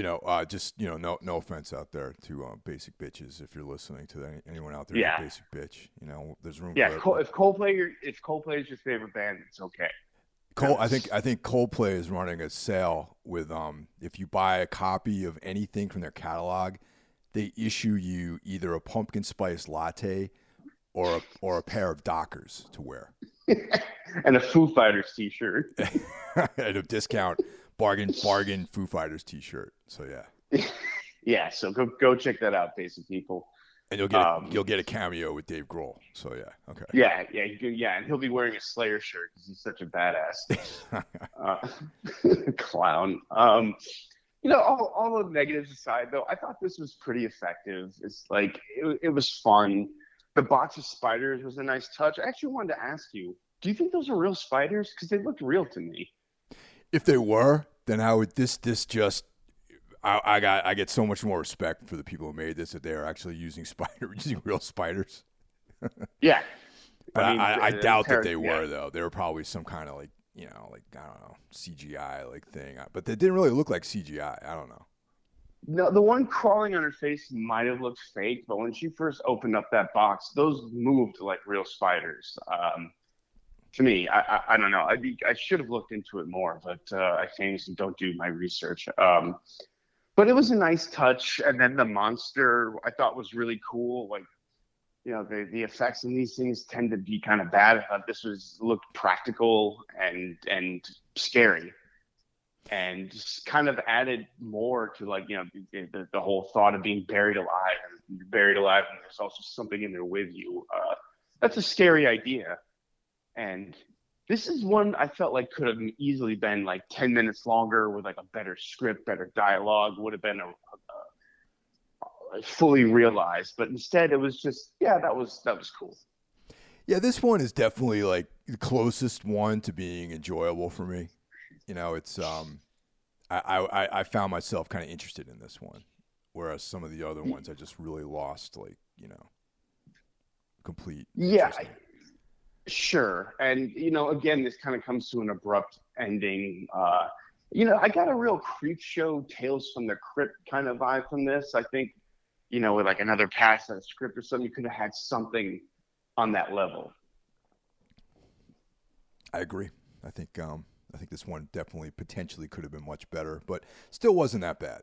You know, uh, just you know, no no offense out there to uh, basic bitches if you're listening to any, anyone out there. Yeah. Basic bitch. You know, there's room. Yeah. Cole, if Coldplay, if Coldplay is your favorite band, it's okay. Cole, I think I think Coldplay is running a sale with um if you buy a copy of anything from their catalog, they issue you either a pumpkin spice latte or a, or a pair of Dockers to wear. and a Foo Fighters T-shirt. At a discount, bargain bargain Foo Fighters T-shirt. So yeah. yeah. So go go check that out, basic people. And you'll get um, a, you'll get a cameo with Dave Grohl. So yeah, okay. Yeah, yeah, yeah, and he'll be wearing a Slayer shirt because he's such a badass uh, clown. Um, you know, all, all the negatives aside, though, I thought this was pretty effective. It's like it, it was fun the box of spiders was a nice touch. I actually wanted to ask you, do you think those are real spiders? Because they looked real to me. If they were, then I would this this just I, I, got I get so much more respect for the people who made this that they are actually using spider using real spiders. yeah, but I, mean, I, I doubt that they were yeah. though. They were probably some kind of like you know like I don't know CGI like thing, but they didn't really look like CGI. I don't know. No, the one crawling on her face might have looked fake, but when she first opened up that box, those moved like real spiders. Um, to me, I, I, I don't know. I I should have looked into it more, but uh, I famously don't do my research. Um, but it was a nice touch, and then the monster I thought was really cool. Like, you know, the the effects in these things tend to be kind of bad. I this was looked practical and and scary and just kind of added more to like you know the, the whole thought of being buried alive and you're buried alive and there's also something in there with you uh, that's a scary idea and this is one i felt like could have easily been like 10 minutes longer with like a better script better dialogue would have been a, a, a fully realized. But instead it was just yeah that was that was cool. Yeah this one is definitely like the closest one to being enjoyable for me. You know, it's um, I I, I found myself kind of interested in this one, whereas some of the other ones I just really lost, like you know, complete. Yeah, sure, and you know, again, this kind of comes to an abrupt ending. Uh, you know, I got a real Creepshow, Tales from the Crypt kind of vibe from this. I think, you know, with like another pass at a script or something, you could have had something on that level. I agree. I think um, I think this one definitely potentially could have been much better, but still wasn't that bad.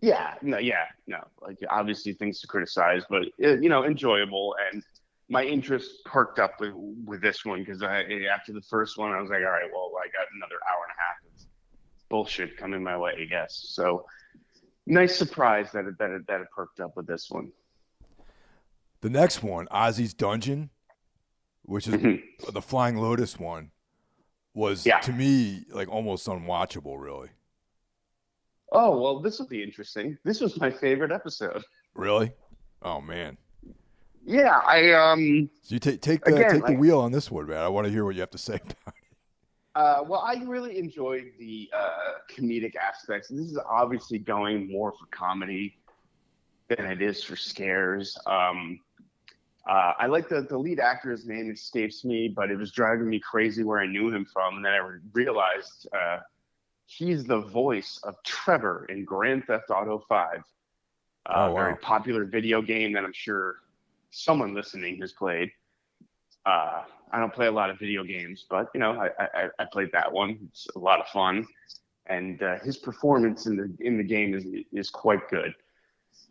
Yeah, no, yeah, no. Like obviously things to criticize, but uh, you know, enjoyable. And my interest perked up with, with this one because I after the first one, I was like, all right, well, I got another hour and a half of bullshit coming my way, I guess. So nice surprise that it, that it, that it perked up with this one. The next one, Ozzy's Dungeon, which is mm-hmm. the Flying Lotus one was yeah. to me like almost unwatchable, really. Oh well, this will be interesting. This was my favorite episode. Really? Oh man. Yeah, I um. So you take take the again, take the wheel on this one, man. I want to hear what you have to say about it. Uh, well, I really enjoyed the uh, comedic aspects. This is obviously going more for comedy than it is for scares. Um, uh, I like the the lead actor's name escapes me, but it was driving me crazy where I knew him from, and then I realized uh, he's the voice of Trevor in Grand Theft Auto Five, uh, oh, wow. very popular video game that I'm sure someone listening has played. Uh, I don't play a lot of video games, but you know, I, I, I played that one. It's a lot of fun, and uh, his performance in the in the game is is quite good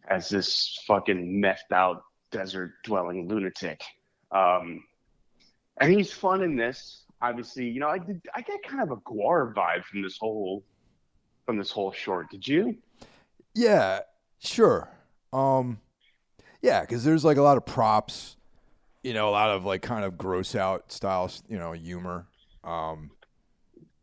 as this fucking methed out desert dwelling lunatic. Um, and he's fun in this. Obviously, you know, I did. I get kind of a GWAR vibe from this whole from this whole short. Did you? Yeah, sure. Um, yeah, because there's like a lot of props. You know, a lot of like kind of gross out style, You know, humor. Um,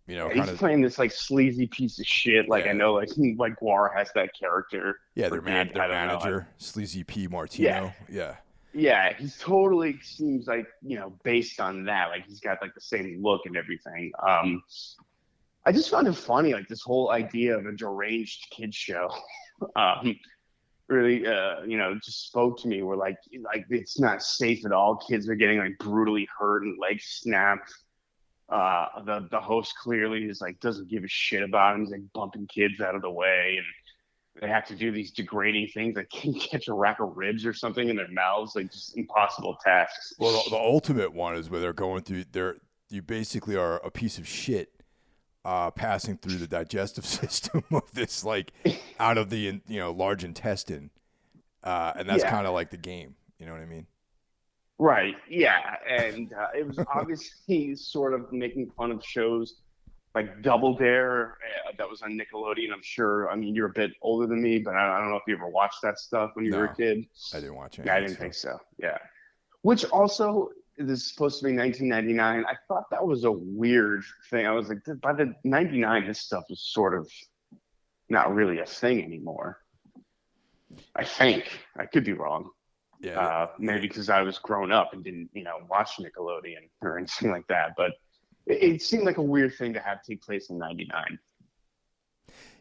you know, yeah, he's of, playing this like sleazy piece of shit. Like yeah. I know, like like GWAR has that character. Yeah, their man, their manager, know. Sleazy P Martini. Yeah. yeah. Yeah, he's totally seems like you know based on that. Like he's got like the same look and everything. Um, I just found it funny, like this whole idea of a deranged kids show. um, really, uh, you know, just spoke to me. Where like, like it's not safe at all. Kids are getting like brutally hurt and legs snapped uh, the the host clearly is like doesn't give a shit about him. He's like bumping kids out of the way, and they have to do these degrading things like can catch a rack of ribs or something in their mouths, like just impossible tasks. Well, the, the ultimate one is where they're going through. They're you basically are a piece of shit uh, passing through the digestive system of this like out of the you know large intestine, uh, and that's yeah. kind of like the game. You know what I mean? Right. Yeah, and uh, it was obviously sort of making fun of shows like Double Dare uh, that was on Nickelodeon. I'm sure. I mean, you're a bit older than me, but I, I don't know if you ever watched that stuff when you no, were a kid. I didn't watch it. Yeah, I didn't so. think so. Yeah. Which also is supposed to be 1999. I thought that was a weird thing. I was like, by the 99, this stuff was sort of not really a thing anymore. I think I could be wrong. Yeah. Uh, maybe because I was grown up and didn't, you know, watch Nickelodeon or anything like that. But it, it seemed like a weird thing to have take place in '99.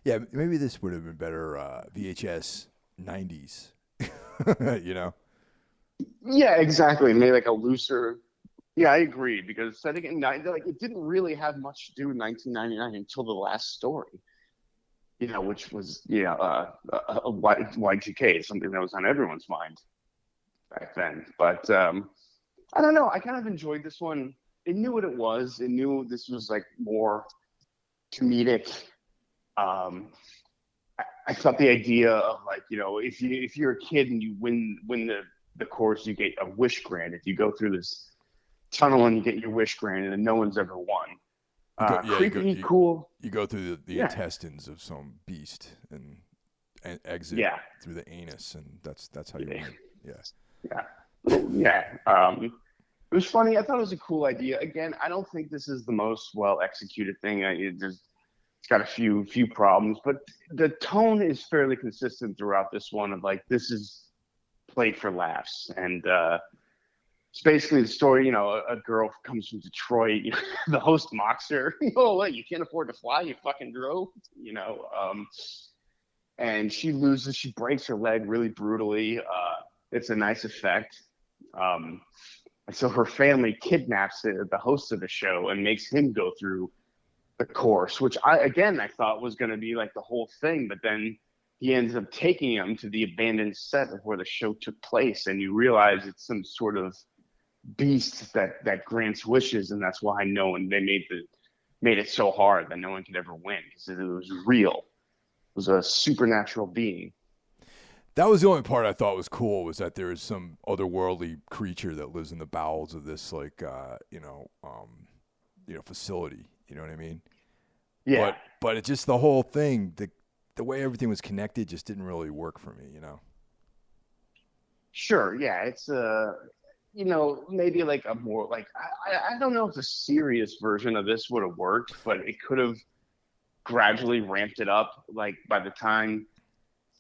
Yeah, maybe this would have been better uh, VHS '90s. you know. Yeah, exactly. Maybe like a looser. Yeah, I agree because setting it like it didn't really have much to do in 1999 until the last story. you know, which was you know uh, a, a Y2K, something that was on everyone's mind back then. But um, I don't know. I kind of enjoyed this one. It knew what it was. It knew this was like more comedic. Um, I, I thought the idea of like you know if you if you're a kid and you win win the the course, you get a wish grant. If You go through this tunnel and you get your wish granted, and no one's ever won. Uh, go- yeah, you creepy, go- you- cool. You go through the, the Yeah. intestines of some beast and and exit Yeah. through the anus, and that's that's how you win. Yeah. Yeah, yeah. Um, it was funny. I thought it was a cool idea. Again, I don't think this is the most well executed thing. I, it just it's got a few few problems, but the tone is fairly consistent throughout this one. Of like this is played for laughs, and uh, it's basically the story. You know, a, a girl comes from Detroit. You know, the host mocks her. oh, what? You can't afford to fly? You fucking drove. You know. Um, and she loses. She breaks her leg really brutally. Uh, it's a nice effect. Um, and so her family kidnaps the, the host of the show and makes him go through the course, which I again I thought was going to be like the whole thing, but then he ends up taking him to the abandoned set of where the show took place, and you realize it's some sort of beast that that grants wishes, and that's why no one they made the made it so hard that no one could ever win because it was real. It was a supernatural being. That was the only part I thought was cool was that there is some otherworldly creature that lives in the bowels of this like uh, you know um, you know facility. You know what I mean? Yeah. But but it just the whole thing the the way everything was connected just didn't really work for me. You know? Sure, yeah, it's a, you know, maybe like a more like I, I- don't know if a serious version of this would have worked, but it could have gradually ramped it up. Like by the time,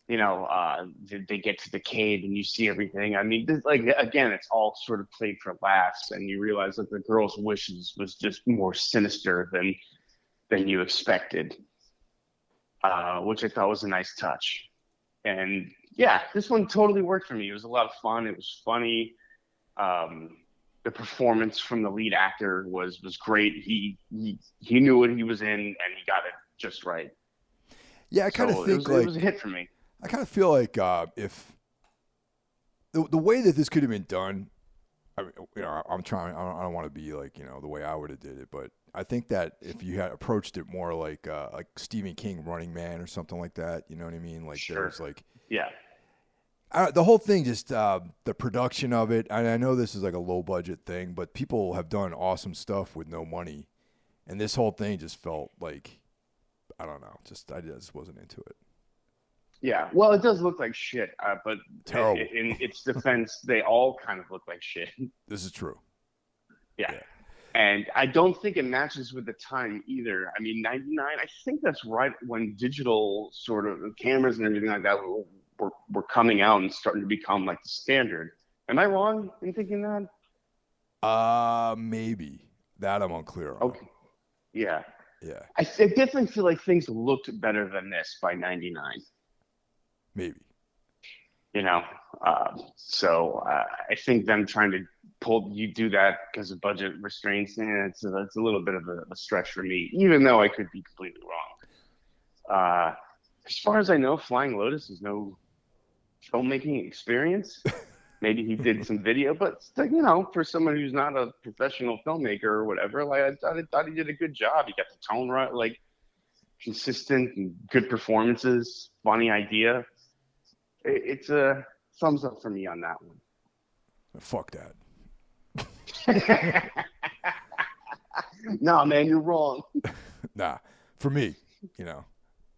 you know, uh, they get to the cave and you see everything. I mean, this, like again, it's all sort of played for laughs, and you realize that the girl's wishes was just more sinister than than you expected, uh, which I thought was a nice touch. And yeah, this one totally worked for me. It was a lot of fun. It was funny. Um, the performance from the lead actor was was great. He he he knew what he was in, and he got it just right. Yeah, I kind of So it think was, like it was a hit for me. I kind of feel like uh, if the the way that this could have been done, I mean, you know, I'm trying. I don't, I don't want to be like you know the way I would have did it, but I think that if you had approached it more like uh, like Stephen King, Running Man, or something like that, you know what I mean? Like Sure. there's like Yeah, uh, the whole thing, just uh, the production of it. And I know this is like a low budget thing, but people have done awesome stuff with no money, and this whole thing just felt like I don't know. Just I just wasn't into it. Yeah. Well, it does look like shit, uh, but Terrible. in, its defense, they all kind of look like shit. This is true. Yeah. Yeah. And I don't think it matches with the time either. I mean, 99, I think that's right when digital sort of cameras and everything like that were, were, coming out and starting to become like the standard. Am I wrong in thinking that? Uh, maybe that I'm unclear on. Okay. Yeah. Yeah, I, I definitely feel like things looked better than this by 99, maybe. you know? Um, so uh, I think them trying to pull you do that because of budget restraints, and it's a, it's a little bit of a, a stretch for me, even though I could be completely wrong. Uh, as far as I know, Flying Lotus is no filmmaking experience. Maybe he did some video, but you know, for someone who's not a professional filmmaker or whatever, like I thought, I thought he did a good job. He got the tone right, like consistent and good performances, funny idea. It, it's a thumbs up for me on that one. Fuck that. no, man, you're wrong. Nah, for me, you know.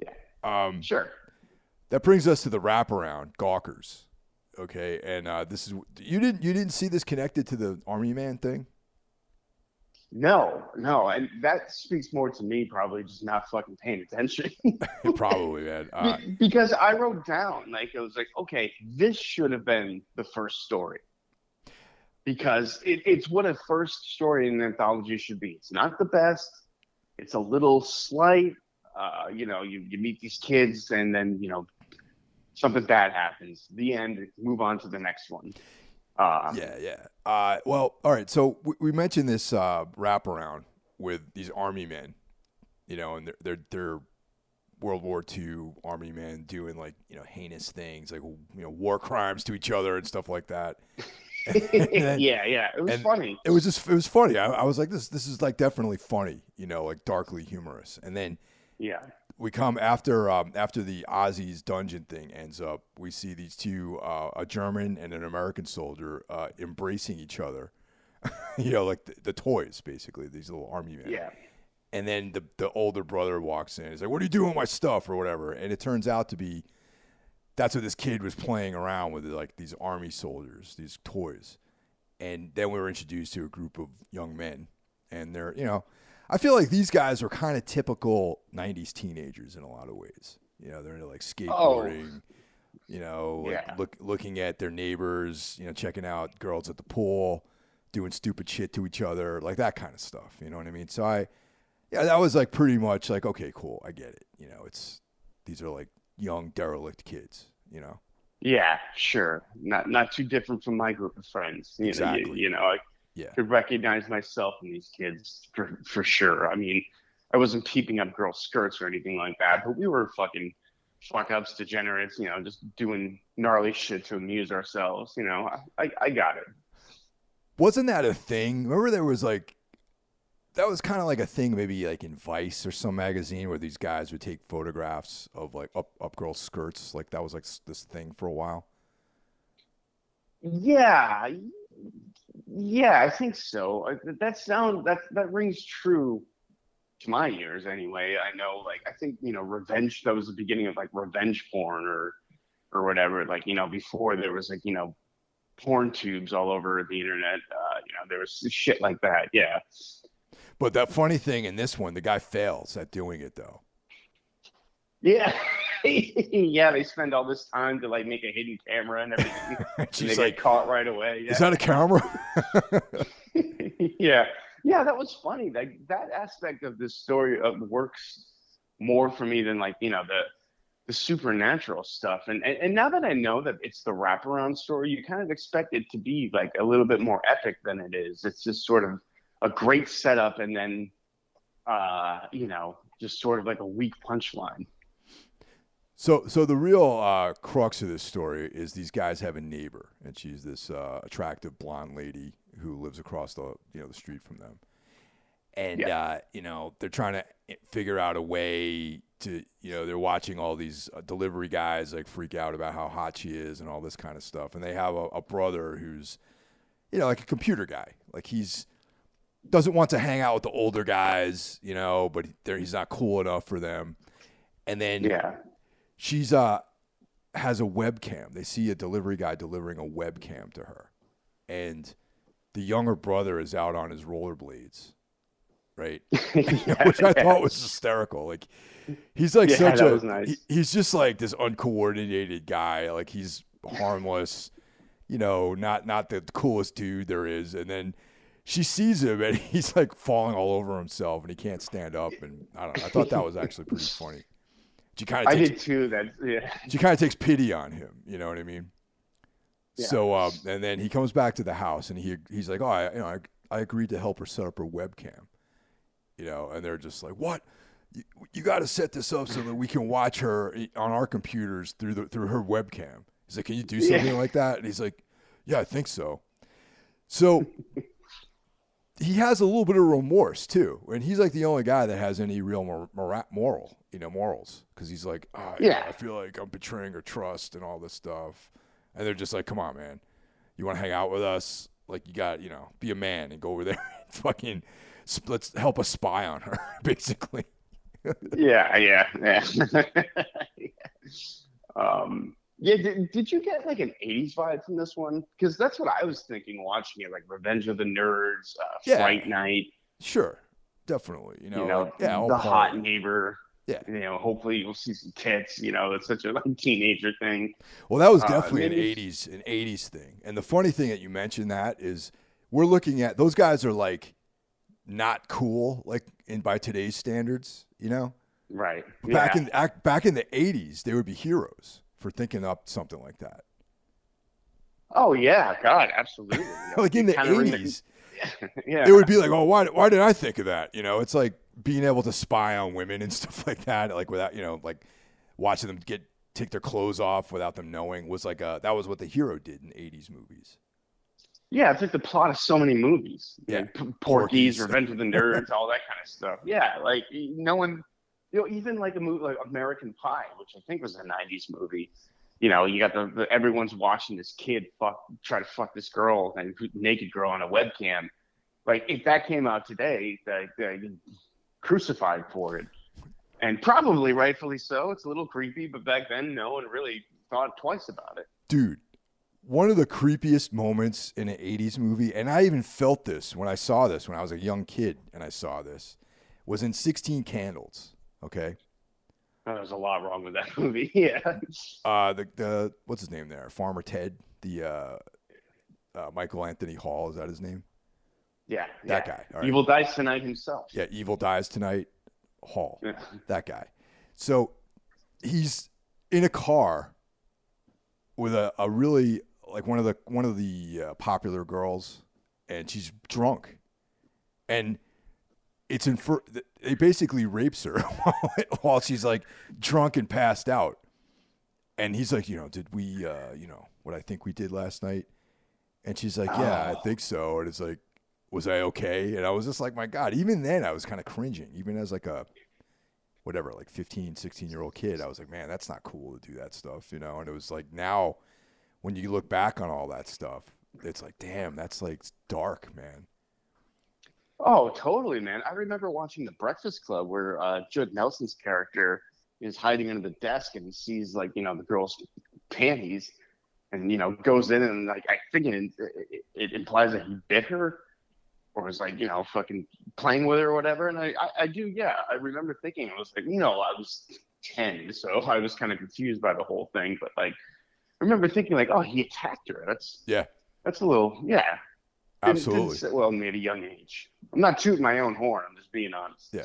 Yeah. Um, Sure. that brings us to the wraparound, Gawkers. Okay, and uh, this is you didn't you didn't see this connected to the Army Man thing? No, no, and that speaks more to me probably just not fucking paying attention. Probably, man. Uh, Be- because I wrote down like it was like okay, this should have been the first story because it, it's what a first story in an anthology should be. It's not the best. It's a little slight. Uh, you know, you, you meet these kids and then you know something bad happens. The end. Move on to the next one. Uh, yeah, yeah. Uh, well, all right. So we, we mentioned this uh, wraparound with these Army men, you know, and they're they're they're World War II army men doing like you know heinous things like you know war crimes to each other and stuff like that. then, yeah, yeah, it was funny. It was just it was funny. I, I was like this this is like definitely funny, you know, like darkly humorous. And then yeah, we come after um, after the Ozzy's Dungeon thing ends up. We see these two, uh, a German and an American soldier, uh, embracing each other. you know, like the, the, toys, basically these little army men. Yeah. And then the the older brother walks in. He's like, "What are you doing with my stuff?" or whatever. And it turns out to be that's what this kid was playing around with, like these army soldiers, these toys. And then we were introduced to a group of young men, and they're you know I feel like these guys are kind of typical '90s teenagers in a lot of ways. You know, they're into like skateboarding. Oh. You know, like yeah. look, looking at their neighbors. You know, checking out girls at the pool, doing stupid shit to each other, like that kind of stuff. You know what I mean? So I, yeah, that was like pretty much like okay, cool, I get it. You know, it's these are like young derelict kids. You know. Yeah, sure. Not not too different from my group of friends. You exactly. Know, you, you know, like yeah. could recognize myself in these kids for, for sure. I mean, I wasn't peeping up girls' skirts or anything like that, but we were fucking fuck ups, degenerates, you know, just doing gnarly shit to amuse ourselves. You know, I, I got it. Wasn't that a thing? Remember there was like, that was kind of like a thing, maybe like in Vice or some magazine where these guys would take photographs of like up up girls' skirts. Like that was like this thing for a while. Yeah, yeah, I think so. That sound that that rings true to my ears anyway. I know, like, I think you know, revenge. That was the beginning of like revenge porn or or whatever. Like, you know, before there was like you know, porn tubes all over the internet. Uh, you know, there was shit like that. Yeah. But that funny thing in this one, the guy fails at doing it though. Yeah. yeah, they spend all this time to like make a hidden camera and everything. and they like, get caught right away. Yeah. Is that a camera? yeah, yeah, that was funny. Like that aspect of this story of works more for me than like you know the the supernatural stuff. And, and and now that I know that it's the wraparound story, you kind of expect it to be like a little bit more epic than it is. It's just sort of a great setup and then uh, you know, just sort of like a weak punchline. So, so the real uh, crux of this story is these guys have a neighbor, and she's this uh, attractive blonde lady who lives across the you know the street from them, and yeah. uh, you know they're trying to figure out a way to you know they're watching all these uh, delivery guys like freak out about how hot she is and all this kind of stuff, and they have a, a brother who's you know like a computer guy, like he's doesn't want to hang out with the older guys, you know, but he's not cool enough for them. And then yeah she's uh has a webcam. They see a delivery guy delivering a webcam to her, and the younger brother is out on his rollerblades, right? yeah, Which I thought was hysterical. Like he's like yeah, such a nice. he, he's just like this uncoordinated guy. Like he's harmless, you know, not not the coolest dude there is, and then. She sees him and he's like falling all over himself and he can't stand up and I don't know. I thought that was actually pretty funny. She kind of I did too. That yeah. She kind of takes pity on him. You know what I mean? Yeah. So um, and then he comes back to the house and he he's like, oh, I you know I, I agreed to help her set up her webcam. You know, and they're just like, what? You, you got to set this up so that we can watch her on our computers through the through her webcam. He's like, can you do something yeah. like that? And he's like, yeah, I think so. So he has a little bit of remorse too, and he's like the only guy that has any real mor- moral, you know, morals, because he's like, oh, yeah, I feel like I'm betraying her trust and all this stuff, and they're just like, come on, man, you want to hang out with us? Like, you got, you know, be a man and go over there and fucking let's help us spy on her, basically. yeah, yeah, yeah. um, yeah, did, did you get like an 80s vibe from this one? Because that's what I was thinking watching it, like Revenge of the Nerds, uh, yeah. Fright Night. Sure, definitely. You know, you know like, yeah, the hot neighbor. Yeah. You know, hopefully you'll see some tits. You know, it's such a like, teenager thing. Well, that was uh, definitely uh, an 80s an 80s thing. And the funny thing that you mentioned that is we're looking at those guys are like not cool like in by today's standards, you know? Right. Back yeah. in back in the 80s, they would be heroes for thinking up something like that. Oh yeah, God, absolutely. like in the eighties, yeah, it would be like, oh, why, why did I think of that? You know, it's like being able to spy on women and stuff like that, like without you know, like watching them get take their clothes off without them knowing was like a that was what the hero did in '80s movies. Yeah, it's like the plot of so many movies. Yeah. Like, P- Porky's. Porky's, Revenge of the Nerds, all that kind of stuff. Yeah, like no one, you know, even like a movie like American Pie, which I think was a '90s movie. You know, you got the, the everyone's watching this kid fuck try to fuck this girl, and naked girl on a webcam. Like if that came out today, like crucified for it, and probably rightfully so. It's a little creepy, but back then, no one really thought twice about it. Dude, one of the creepiest moments in an 80s movie, and I even felt this when I saw this when I was a young kid and I saw this, was in 16 Candles. Okay. Oh, There's a lot wrong with that movie. yeah. Uh, the, the, what's his name there? Farmer Ted, the, uh, uh, Michael Anthony Hall, is that his name? Yeah, That yeah. guy. Right. Evil dies Tonight himself. Yeah, Evil Dies Tonight, Hall. Yeah. That guy. So he's in a car with a, a really like one of the one of the uh, popular girls, and she's drunk, and it's in fir- they basically rapes her while she's like drunk and passed out, and he's like, you know, did we, uh, you know, what I think we did last night, and she's like, yeah, I Oh. think so, and it's like, was I okay? And I was just like, my God, even then I was kind of cringing, even as like a whatever, like 15, 16 year old kid, I was like, man, that's not cool to do that stuff, you know? And it was like now when you look back on all that stuff, it's like, damn, that's like dark, man. Oh, totally, man. I remember watching The Breakfast Club where uh, Judd Nelson's character is hiding under the desk and sees like you know the girl's panties, and you know goes in and like I think it, it, it implies that he bit her, or was like you know fucking playing with her or whatever. And I I, I do yeah I remember thinking I was like you know I was ten so I was kind of confused by the whole thing, but like I remember thinking like oh he attacked her that's Yeah, that's a little yeah Didn't- didn't absolutely. sit well me at a young age. I'm not tooting my own horn. I'm just being honest. Yeah.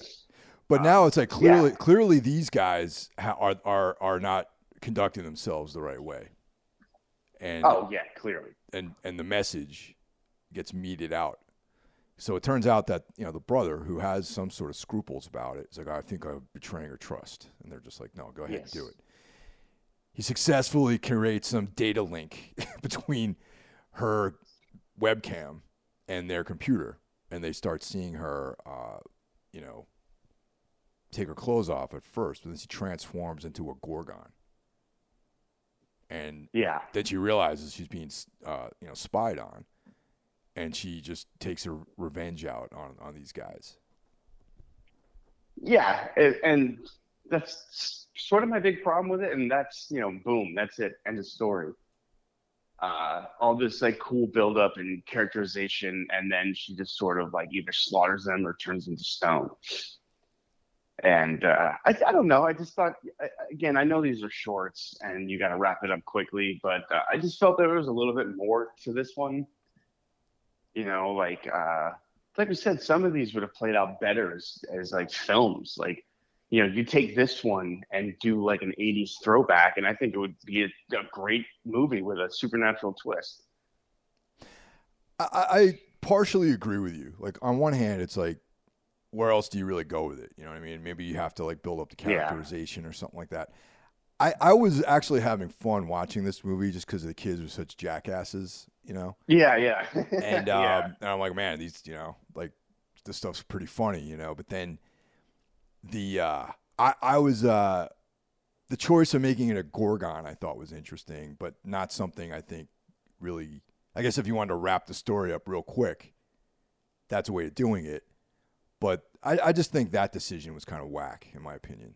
But Uh, now it's like clearly, yeah. clearly these guys ha- are are are not conducting themselves the right way, and Oh yeah, clearly. and and the message gets meted out. So it turns out that you know the brother who has some sort of scruples about it is like, I think I'm betraying her trust, and they're just like, no, go ahead Yes. and do it. He successfully creates some data link between her webcam and their computer, and they start seeing her, uh, you know, take her clothes off at first, but then she transforms into a gorgon, and Yeah. then she realizes she's being uh, you know spied on and she just takes her revenge out on, on these guys Yeah, and, and that's sort of my big problem with it. And that's you know, boom, that's it. End of story. Uh, all this like cool build up and characterization, and then she just sort of like either slaughters them or turns into stone. And uh, I, I don't know. I just thought, again, I know these are shorts and you got to wrap it up quickly, but uh, I just felt there was a little bit more to this one. You know, like uh, like we said, some of these would have played out better as, as like films. Like, you know, you take this one and do like an 80s throwback, and I think it would be a, a great movie with a supernatural twist. I, I partially agree with you like on one hand it's like where else do you really go with it you know what i mean maybe you have to like build up the Yeah. characterization or something like that I, I was actually having fun watching this movie just because the kids were such jackasses you know Yeah, yeah. and um, yeah. and I'm like, man, these, you know, like this stuff's pretty funny, you know. But then the uh, I I was uh, the choice of making it a Gorgon I thought was interesting, but not something I think really. I guess if you wanted to wrap the story up real quick, that's a way of doing it. But I, I just think that decision was kind of whack, in my opinion.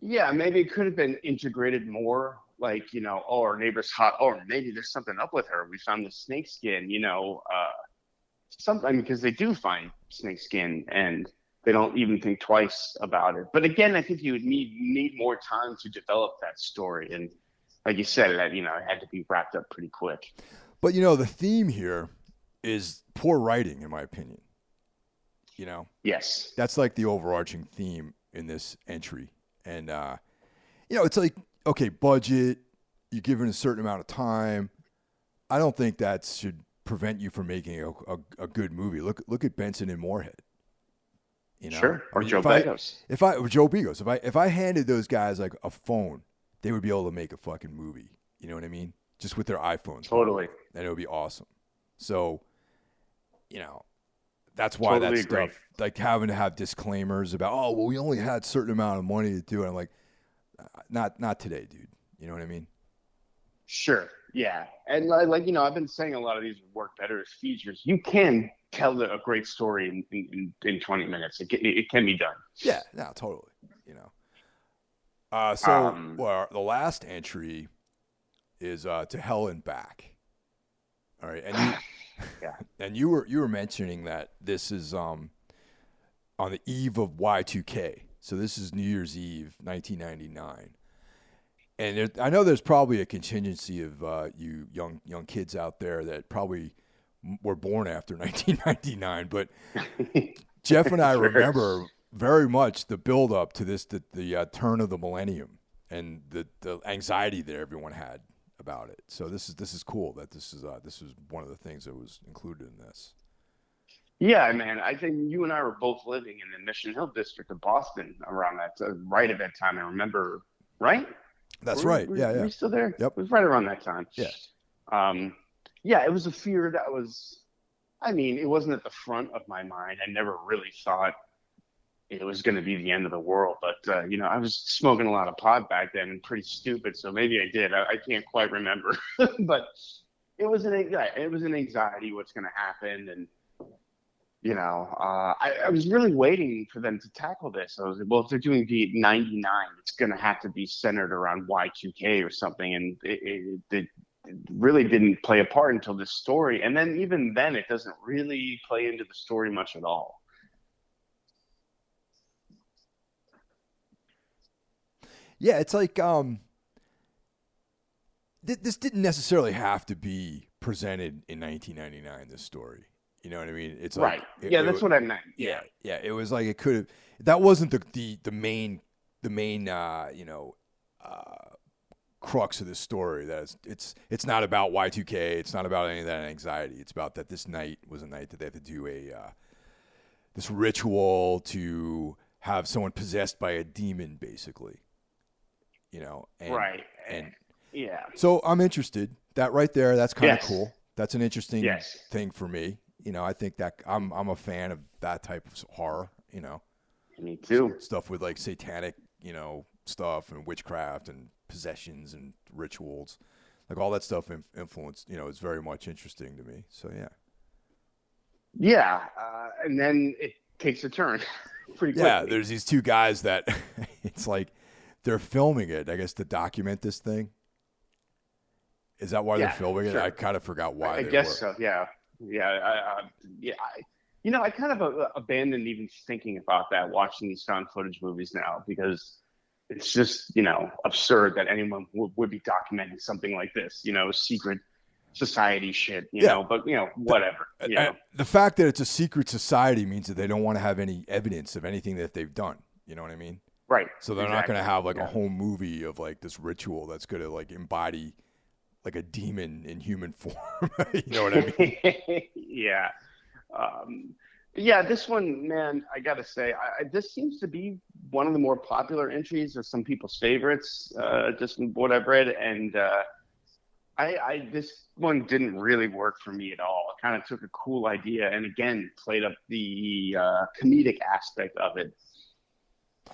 Yeah, maybe it could have been integrated more. Like, you know, oh, our neighbor's hot. Or maybe there's something up with her. We found the snake skin, you know, uh, something because they do find snake skin and they don't even think twice about it. But again, I think you would need need more time to develop that story. And like you said, that you know, it had to be wrapped up pretty quick. But you know, the theme here is poor writing, in my opinion. You know, Yes. that's like the overarching theme in this entry. And uh, you know, it's like okay, budget. You're given a certain amount of time. I don't think that should prevent you from making a, a, a good movie. Look look at Benson and Moorhead. You know? Sure. Or I mean, Joe if I- If I Joe Begos, if I if I handed those guys like a phone, they would be able to make a fucking movie. You know what I mean? Just with their iPhones. Totally. and it would be awesome. So, you know, that's why Totally that agree. stuff, like having to have disclaimers about, oh, well, we only had a certain amount of money to do it. I'm like, uh, not not today, dude. You know what I mean? Sure. Yeah. And like, like, you know, I've been saying a lot of these work better as features. You can tell a great story in, in, in 20 minutes. It, can- it can be done. Yeah, no, totally. You know. Uh, so Um, well, the last entry is uh, to hell and back. All right, and you, Yeah. and you were you were mentioning that this is um on the eve of Y2K. So this is New Year's Eve, 1999. And there, I know there's probably a contingency of uh, you young young kids out there that probably were born after 1999, but Jeff and I Sure. remember very much the build up to this, the, the uh, turn of the millennium, and the, the anxiety that everyone had about it. So this is this is cool that this is uh, this was one of the things that was included in this. Yeah, man. I think you and I were both living in the Mission Hill district of Boston around that, uh, right at that time. I remember, right? That's Were- right. were- yeah, Were yeah. you still there? Yep. It was right around that time. Yeah. Um, yeah, it was a fear that was, I mean, it wasn't at the front of my mind. I never really thought it was going to be the end of the world. But, uh, you know, I was smoking a lot of pot back then and pretty stupid. So maybe I did. I, I can't quite remember. but it was an, it was an anxiety what's going to happen. And, you know, uh, I, I was really waiting for them to tackle this. I was like, well, if they're doing the 99, it's going to have to be centered around Y2K or something. And it, it, it really didn't play a part until this story. And then even then, it doesn't really play into the story much at all. Yeah, it's like um, th- this didn't necessarily have to be presented in 1999. This story, you know what I mean? It's like right. it- yeah, it that's wa- what I meant. yeah, yeah. It was like it could have. That wasn't the the the main the main uh, you know uh, crux of this story. That it's it's it's not about Y2K. It's not about any of that anxiety. It's about that this night was a night that they have to do a uh, this ritual to have someone possessed by a demon, basically. You know, and, right. and yeah. so I'm interested. That right there, that's kind of Yes. cool. That's an interesting Yes. thing for me. You know, I think that I'm I'm a fan of that type of horror. You know, Me too. stuff with like satanic, you know, stuff and witchcraft and possessions and rituals, like all that stuff. Inf- influence, you know, is very much interesting to me. So yeah, Yeah. Uh, and then it takes a turn pretty quickly. yeah. There's these two guys that it's like they're filming it. I guess to document this thing. Is that why Yeah, they're filming it? I kind of forgot why. I they guess were. so. Yeah, yeah, I, I, yeah. I, you know, I kind of uh, abandoned even thinking about that watching these found footage movies now because it's just you know absurd that anyone would, would be documenting something like this. You know, secret society shit. You Yeah. know, but you know, whatever. You Uh, know, the fact that it's a secret society means that they don't want to have any evidence of anything that they've done. You know what I mean? right? So they're not going to have like Yeah. a whole movie of like this ritual that's going to like embody like a demon in human form. you know what I mean? yeah. Um, yeah, this one, man, I gotta say, I, this seems to be one of the more popular entries or some people's favorites, uh, just from what I've read, and uh, I, I this one didn't really work for me at all. It kind of took a cool idea and again played up the uh, comedic aspect of it.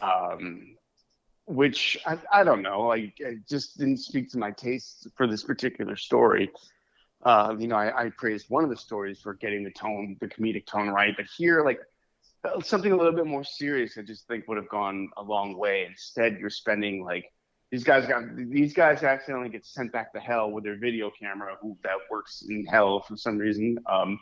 Um, which I, I don't know, like it just didn't speak to my taste for this particular story. Uh, you know, I, I praised one of the stories for getting the tone, the comedic tone right, but here, like uh, something a little bit more serious, I just think would have gone a long way. Instead, you're spending like these guys got these guys accidentally get sent back to hell with their video camera, who that works in hell for some reason. Um,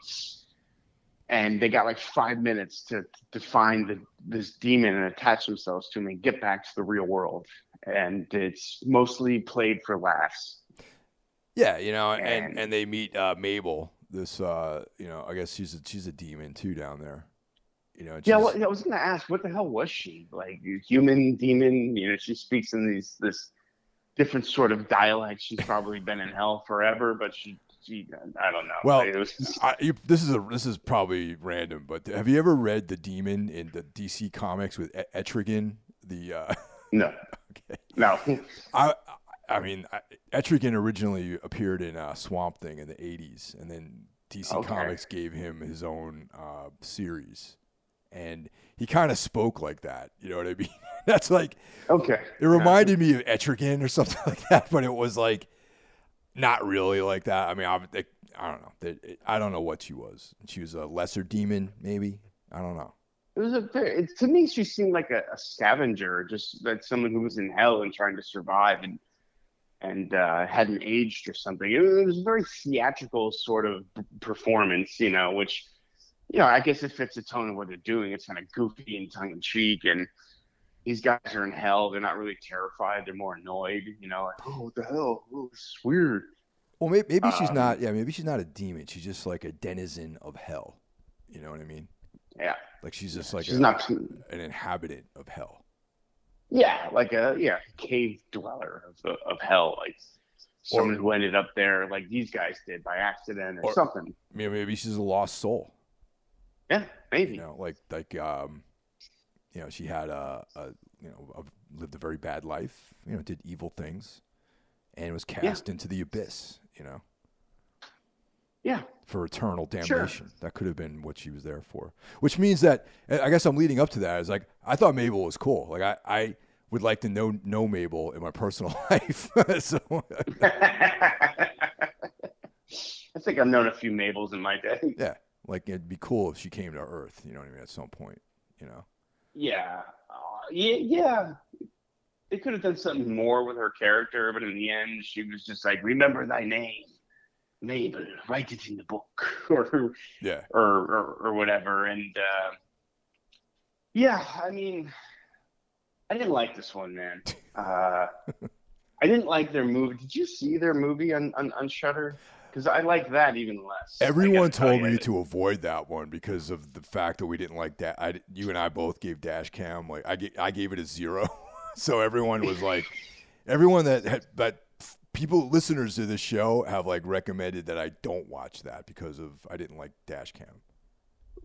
and they got like five minutes to to find the, this demon and attach themselves to him and get back to the real world. And it's mostly played for laughs. Yeah, you know, and And- and they meet uh, Mabel. This, uh, you know, I guess she's a she's a demon too down there. You know, Yeah, well, I was gonna ask, what the hell was she? Like human, demon? You know, she speaks in these this different sort of dialect. She's probably been in hell forever, but she gee, I don't know. Well, was- I, you, this is a this is probably random, but have you ever read the Demon in the DC comics with E- Etrigan? The uh, no, okay, no. I I mean I, Etrigan originally appeared in uh, Swamp Thing in the '80s, and then DC Okay. Comics gave him his own uh, series, and he kind of spoke like that. You know what I mean? That's like Okay. it reminded me of Etrigan or something like that, but it was like not really like that. I mean, I, it, I don't know. It- I don't know what she was. She was a lesser demon, maybe. I don't know. It was a it, to me, she seemed like a, a scavenger, just like someone who was in hell and trying to survive and and uh, hadn't aged or something. It, was- it was a very theatrical sort of performance, you know, which, you know, I guess it fits the tone of what they're doing. It's kind of goofy and tongue in cheek, and these guys are in hell. They're not really terrified. They're more annoyed, you know, like, oh, what the hell? Oh, is weird. Well, maybe, maybe she's Um, not. Yeah, maybe she's not a demon. She's just like a denizen of hell. You know what I mean? Yeah, Like she's just like she's a- not. an inhabitant of hell. Yeah, like a yeah cave dweller of of hell, like someone who ended up there like these guys did by accident or, Or- something. Mean, maybe she's a lost soul. Yeah, maybe. You know, like like um, you know, she had a, a you know a, lived a very bad life. You know, did evil things, and was cast into the abyss. You know. Yeah, for eternal Sure. damnation. That could have been what she was there for. Which means that I guess I'm leading up to that. Is like I thought Mabel was cool. Like I, I would like to know know Mabel in my personal life. so I think I've known a few Mabels in my day. yeah, like it'd be cool if she came to Earth. You know what I mean? At some point, you know. Yeah, uh, yeah, yeah. They could have done something more with her character, but in the end, she was just like, "Remember thy name, Mabel. Write it in the book," or Yeah. or or, or whatever. And uh, yeah, I mean, I didn't like this one, man. Uh, I didn't like their movie. Did you see their movie on on, on Shudder? Because I like that even less. Everyone told me to avoid that one because of the fact that we didn't like that. I, you and I both gave Dash Cam like I, I gave it a zero, so everyone was like, everyone that had, that people listeners to this show have like recommended that I don't watch that because of I didn't like Dash Cam.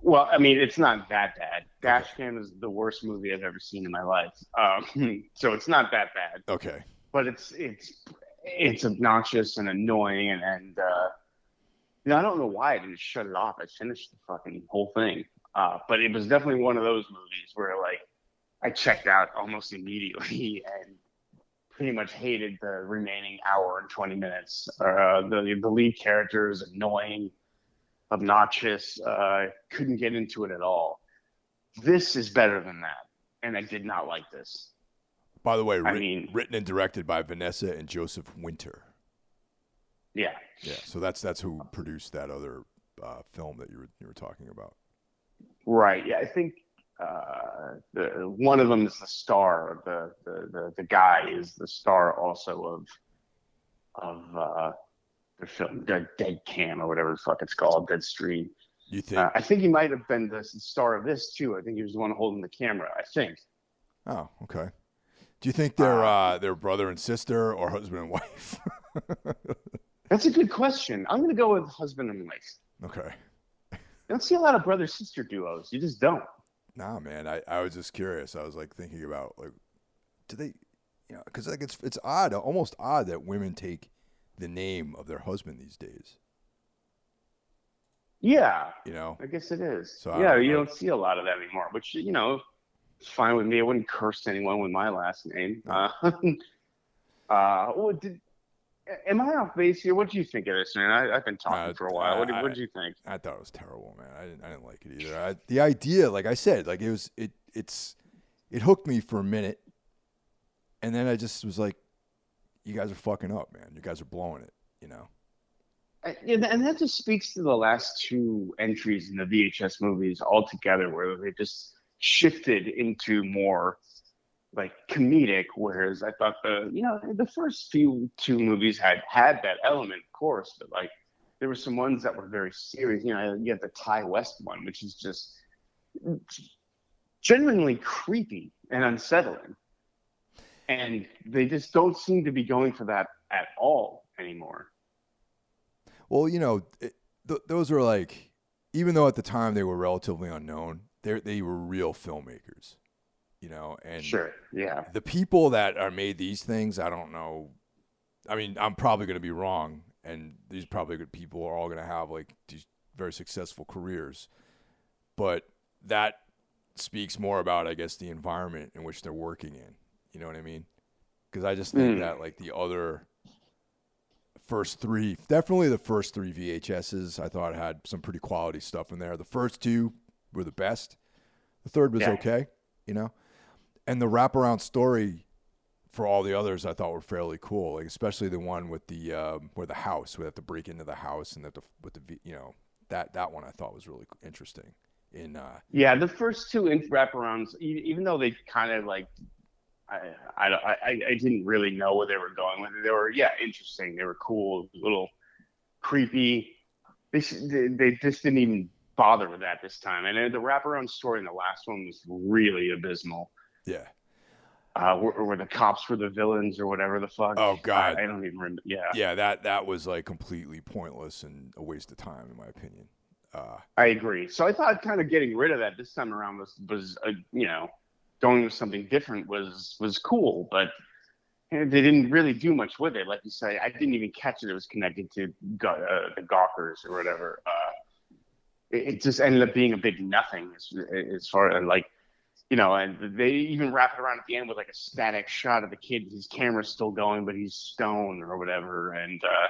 Well, I mean, it's not that bad. Dashcam is the worst movie I've ever seen in my life. Um, so it's not that bad, Okay, but it's it's it's obnoxious and annoying, and and uh, you know, I don't know why I didn't shut it off. I finished the fucking whole thing, uh, but it was definitely one of those movies where like I checked out almost immediately and pretty much hated the remaining hour and 20 minutes. Uh, the the lead character is annoying obnoxious. Uh, couldn't get into it at all. This is better than that, and I did not like this. by the way, I writ- mean- written and directed by Vanessa and Joseph Winter. Yeah, Yeah, so that's that's who produced that other uh, film that you were you were talking about. right. Yeah, I think uh, the one of them is the star. The the the, the guy is the star also of of uh, the film Dead, Dead Cam or whatever the fuck it's called, Dead Stream. You think? Uh, I think he might have been the star of this too. I think he was the one holding the camera. I think. oh, okay. Do you think they're Uh, uh, they're brother and sister or husband and wife? That's a good question. I'm gonna go with husband and wife. okay. You don't see a lot of brother sister duos. You just don't. Nah, man. I, I was just curious. I was like thinking about like, do they, you know, because like it's it's odd, almost odd that women take the name of their husband these days. Yeah, You know. I guess it is. So yeah, don't you don't see a lot of that anymore, which you know, it's fine with me. I wouldn't curse anyone with my last name. Uh, uh, well, did, am I off base here? What do you think of this, man? I, I've been talking Uh, for a while. What, did you think? I thought it was terrible, man. I didn't I didn't like it either. I, the idea, like I said, like it was it it's it hooked me for a minute, and then I just was like, you guys are fucking up, man. You guys are blowing it. You know. And and that just speaks to the last two entries in the VHS movies altogether, where they just shifted into more like comedic. Whereas I thought the you know the first few two movies had had that element, of course, but like there were some ones that were very serious. You know, you have the Ti West one, which is just genuinely creepy and unsettling, and they just don't seem to be going for that at all anymore. Well, you know, it, th- those are like, even though at the time they were relatively unknown, they they were real filmmakers, you know. And Sure. Yeah. the people that are made these things, I don't know. I mean, I'm probably going to be wrong, and these probably good people are all going to have like these very successful careers, but that speaks more about, I guess, the environment in which they're working in. You know what I mean? Because I just think Mm. that like the other first three, definitely the first three VHSs, I thought had some pretty quality stuff in there. The first two were the best. The third was Yeah. okay, you know, and the wraparound story for all the others I thought were fairly cool, like especially the one with the um, where the house we have to break into the house and that with the you know that that one I thought was really interesting. In uh, Yeah, the first two wraparounds, even though they kind of like, I, I, I, didn't really know where they were going with it. They were, yeah, interesting. They were cool, little creepy. They, they just didn't even bother with that this time. And the wraparound story in the last one was really abysmal. Yeah, Uh, the cops were the villains or whatever the fuck. Oh, God. I, I don't even remember. Yeah, yeah, that that was like completely pointless and a waste of time in my opinion. Uh, I agree. So I thought kind of getting rid of that this time around was was uh, you know going with something different was was cool, but eh, they didn't really do much with it. Like you say, I didn't even catch that it was connected to uh, the Gawkers or whatever. Uh, it, it just ended up being a big nothing as, as far as like you know, and they even wrap it around at the end with like a static shot of the kid. His camera's still going, but he's stoned or whatever, and uh,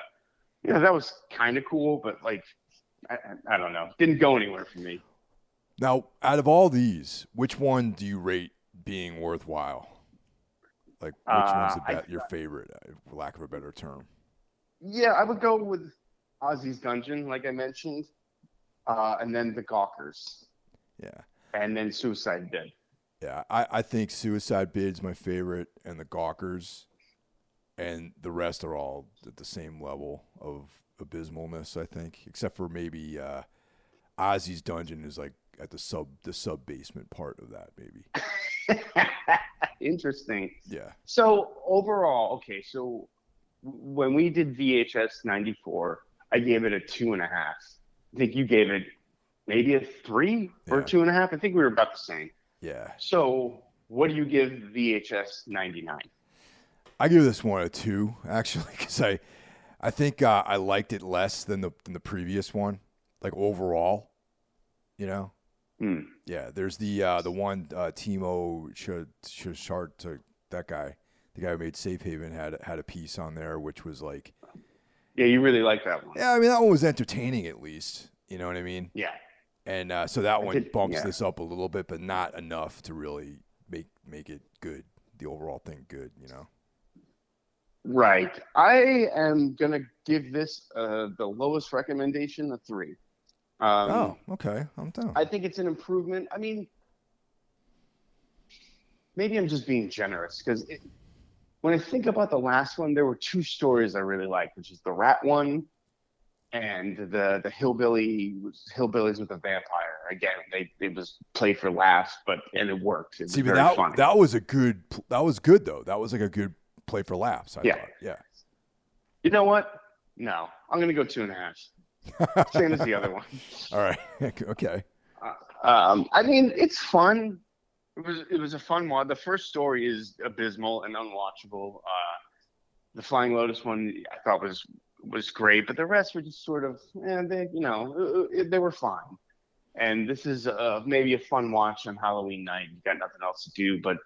you know that was kind of cool, but like. I, I don't know. Didn't go anywhere for me. now, out of all these, which one do you rate being worthwhile? Like, which one's Uh, the I- your favorite, uh, for lack of a better term? Yeah, I would go with Ozzy's Dungeon, like I mentioned, uh, and then the Gawkers, Yeah. and then Suicide Bid. Yeah, I, I think Suicide Bid's my favorite, and the Gawkers, and the rest are all at the same level of abysmalness. I think, except for maybe uh, Ozzy's Dungeon is like at the sub the sub basement part of that. Maybe, Interesting. yeah, So overall, okay, so when we did VHS '94, I gave it a two and a half. I think you gave it maybe a three or Yeah. two and a half. I think we were about the same. Yeah. So what do you give VHS '99? I give this one a two actually because I, I think uh, I liked it less than the than the previous one, like overall, you know. Hmm. Yeah, there's the uh, the one uh, Timo should should Shart, to that guy, the guy who made Safe Haven had had a piece on there, which was like, Yeah, you really like that one. yeah, I mean that one was entertaining at least, you know what I mean? Yeah. And uh, so that one did- bumps yeah. this up a little bit, but not enough to really make make it good, the overall thing good, you know. Right. I am gonna give this uh, the lowest recommendation, a three. Um, oh, okay, I'm down. I think it's an improvement. I mean, maybe I'm just being generous because when I think about the last one, there were two stories I really liked, which is the rat one and the the hillbilly hillbillies with a vampire. Again, they it was played for laughs, but and it worked. It was See, but that funny. that was a good that was good though. That was like a good play for laughs. I Yeah. thought. Yeah. you know what? No, I'm gonna go two and a half. Same as the other one. All right. okay. Um, I mean, it's fun. It was it was a fun one. The first story is abysmal and unwatchable. Uh, the Flying Lotus one I thought was was great, but the rest were just sort of, eh, they you know uh, they were fine. And this is uh, maybe a fun watch on Halloween night. You got nothing else to do, but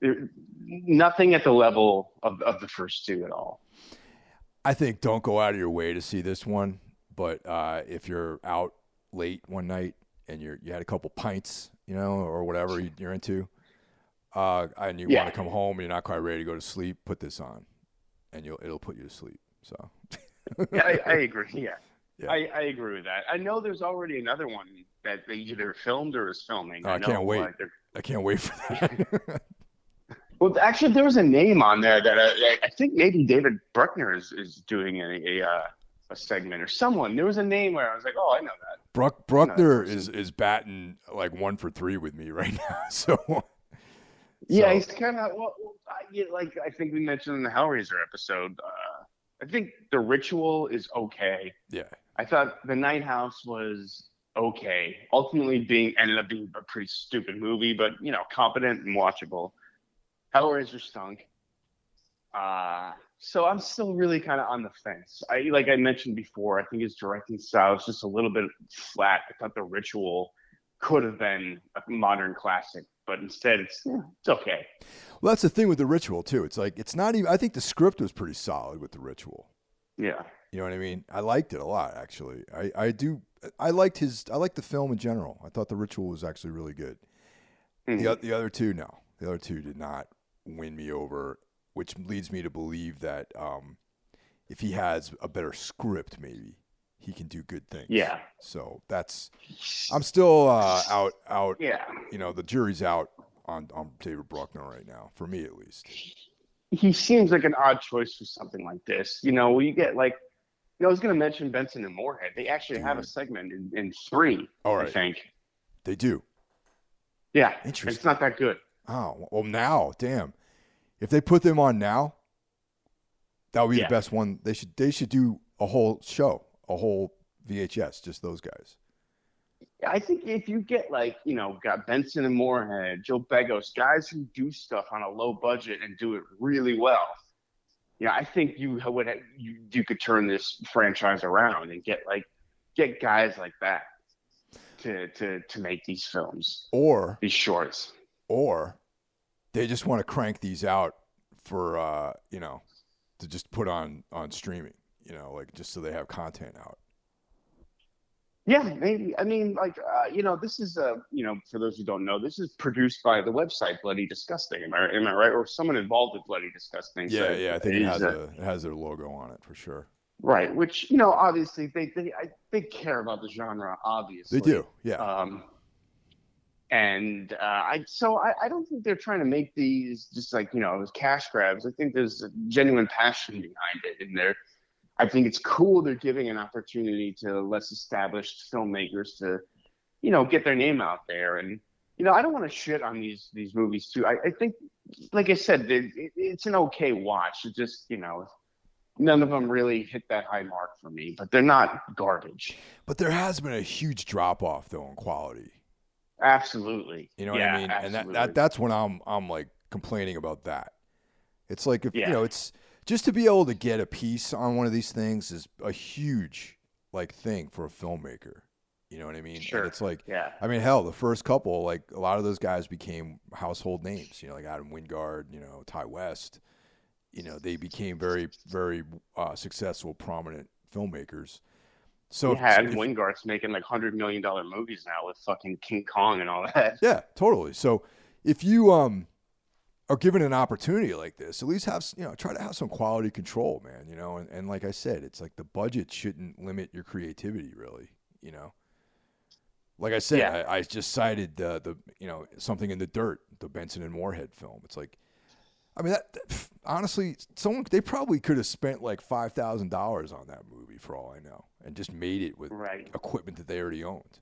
there- nothing at the level of of the first two at all. I think don't go out of your way to see this one, but uh, if you're out late one night and you're you had a couple pints, you know, or whatever you- you're into, uh, and you Yeah. want to come home and you're not quite ready to go to sleep, put this on, and you'll it'll put you to sleep. So Yeah, I, I agree. Yeah. Yeah. I, I agree with that. I know there's already another one that they either filmed or is filming. Oh, I know, can't wait. I can't wait for that. well, actually, there was a name on there that uh, I, I think maybe David Bruckner is, is doing a a, uh, a segment or someone. There was a name where I was like, oh, I know that. Bruck, Bruckner is is batting like one for three with me right now. So Yeah, so- he's kind of well, I, like I think we mentioned in the Hellraiser episode. Uh, I think The Ritual is okay. Yeah. I thought The Night House was okay. Ultimately, being ended up being a pretty stupid movie, but you know, competent and watchable. Hellraiser stunk. Uh, so I'm still really kind of on the fence. I like I mentioned before. I think his directing style is just a little bit flat. I thought The Ritual could have been a modern classic, but instead it's yeah, it's okay. Well, that's the thing with the ritual too. It's like it's not even. I think the script was pretty solid with the ritual. Yeah. You know what I mean? I liked it a lot actually. I I do. I liked his. I liked the film in general. I thought the ritual was actually really good. Mhm. The the other two, no, the other two did not win me over, which leads me to believe that um, if he has a better script, maybe he can do good things. Yeah. So that's. I'm still uh, out out. Yeah. You know, the jury's out on on David Bruckner right now, for me at least. he seems like an odd choice for something like this. You know, you get like, you know, I was going to mention Benson and Moorhead. They actually have a segment in, in three, All I think. they do. Yeah, Interesting. it's not that good. Oh well, now, damn. If they put them on now, that would be Yeah. the best one. They should they should do a whole show, a whole VHS, just those guys. I think if you get like, you know, got Benson and Moorhead, Joe Begos, guys who do stuff on a low budget and do it really well. You know, I think you would you you could turn this franchise around and get like get guys like that to to to make these films, Or these shorts. or they just want to crank these out for uh, you know, to just put on on streaming, you know, like just so they have content out. Yeah, maybe. I mean, like, uh, you know, this is, uh, you know, for those who don't know, this is produced by the website Bloody Disgusting. Am I, am I right? Or someone involved with Bloody Disgusting. Yeah, So yeah, I think it has uh, a it has their logo on it for sure. right. Which you know, obviously, they they I, they care about the genre. Obviously, They do, yeah. Um, and uh, I so I, I don't think they're trying to make these just like you know cash grabs. I think there's a genuine passion behind it, and they're. I think it's cool they're giving an opportunity to less established filmmakers to, you know, get their name out there. And you know, I don't want to shit on these these movies too. I, I think, like I said, it, it, it's an okay watch. It just you know, none of them really hit that high mark for me, but they're not garbage. But there has been a huge drop off though in quality. Absolutely. You know what I mean? And that, absolutely. that that's when I'm I'm like complaining about that. It's like if Yeah. you know, it's just to be able to get a piece on one of these things is a huge like thing for a filmmaker. You know what I mean? And Sure. it's like Yeah. I mean, hell, the first couple, like a lot of those guys became household names. You know, like Adam Wingard, you know, Ti West. You know, they became very, very uh, successful, prominent filmmakers. So yeah, if- and Wingard's making like hundred million dollar movies now with fucking King Kong and all that. Yeah, totally. So if you um are given an opportunity like this, at least have you know try to have some quality control, man. You know, and, and like I said, it's like the budget shouldn't limit your creativity, really. You know, like I said, Yeah. I, I just cited the the you know something in the dirt, the Benson and Moorhead film. It's like, I mean, that, that- honestly, someone they probably could have spent like five thousand dollars on that movie for all I know, and just made it with Right. equipment that they already owned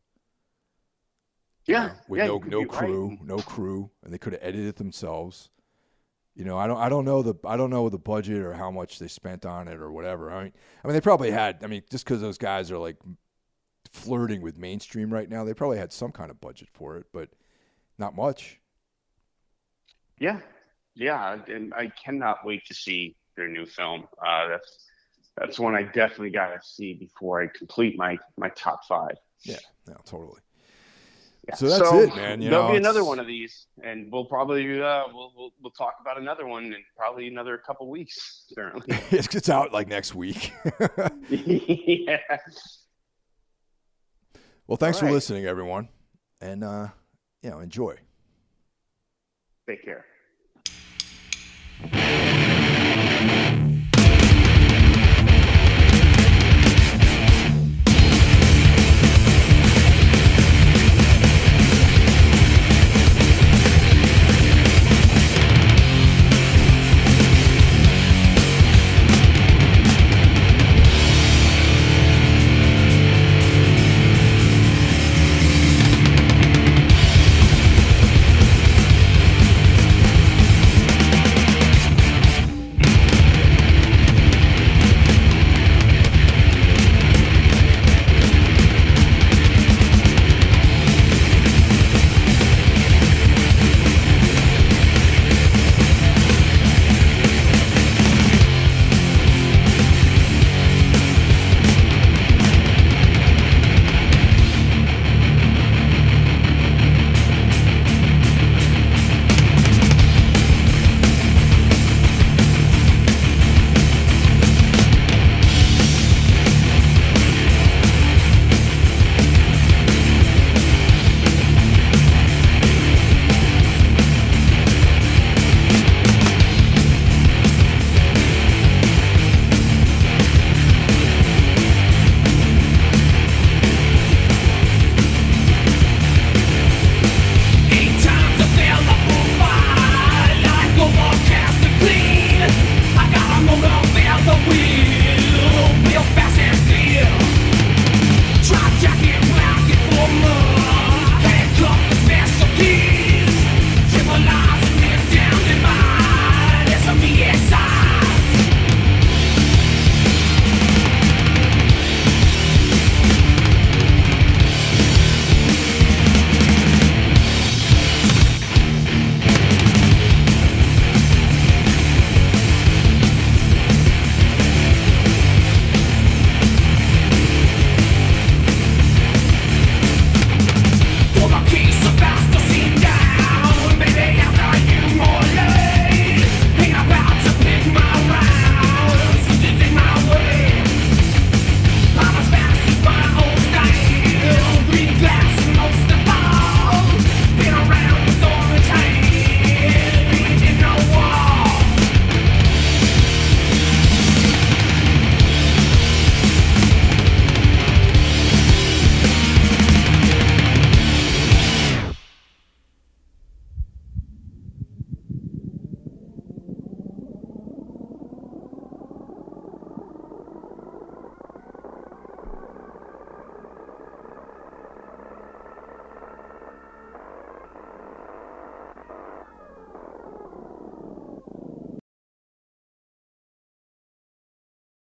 you Yeah. know, with yeah, no no be right. crew, no crew, and they could have edited it themselves. You know, I don't I don't know the I don't know the budget or how much they spent on it or whatever. I mean, I mean they probably had. I mean, just because those guys are like flirting with mainstream right now, they probably had some kind of budget for it, but not much. Yeah, yeah, and I cannot wait to see their new film. Uh, that's that's one I definitely got to see before I complete my my top five. Yeah, no, totally. Yeah. So that's it, man. You there'll know, be another one of these, and we'll probably uh, we'll, we'll we'll talk about another one in probably another couple weeks. Certainly. it's, it's out like next week. yeah. well, thanks All for listening, everyone, and uh, you know, enjoy. Take care.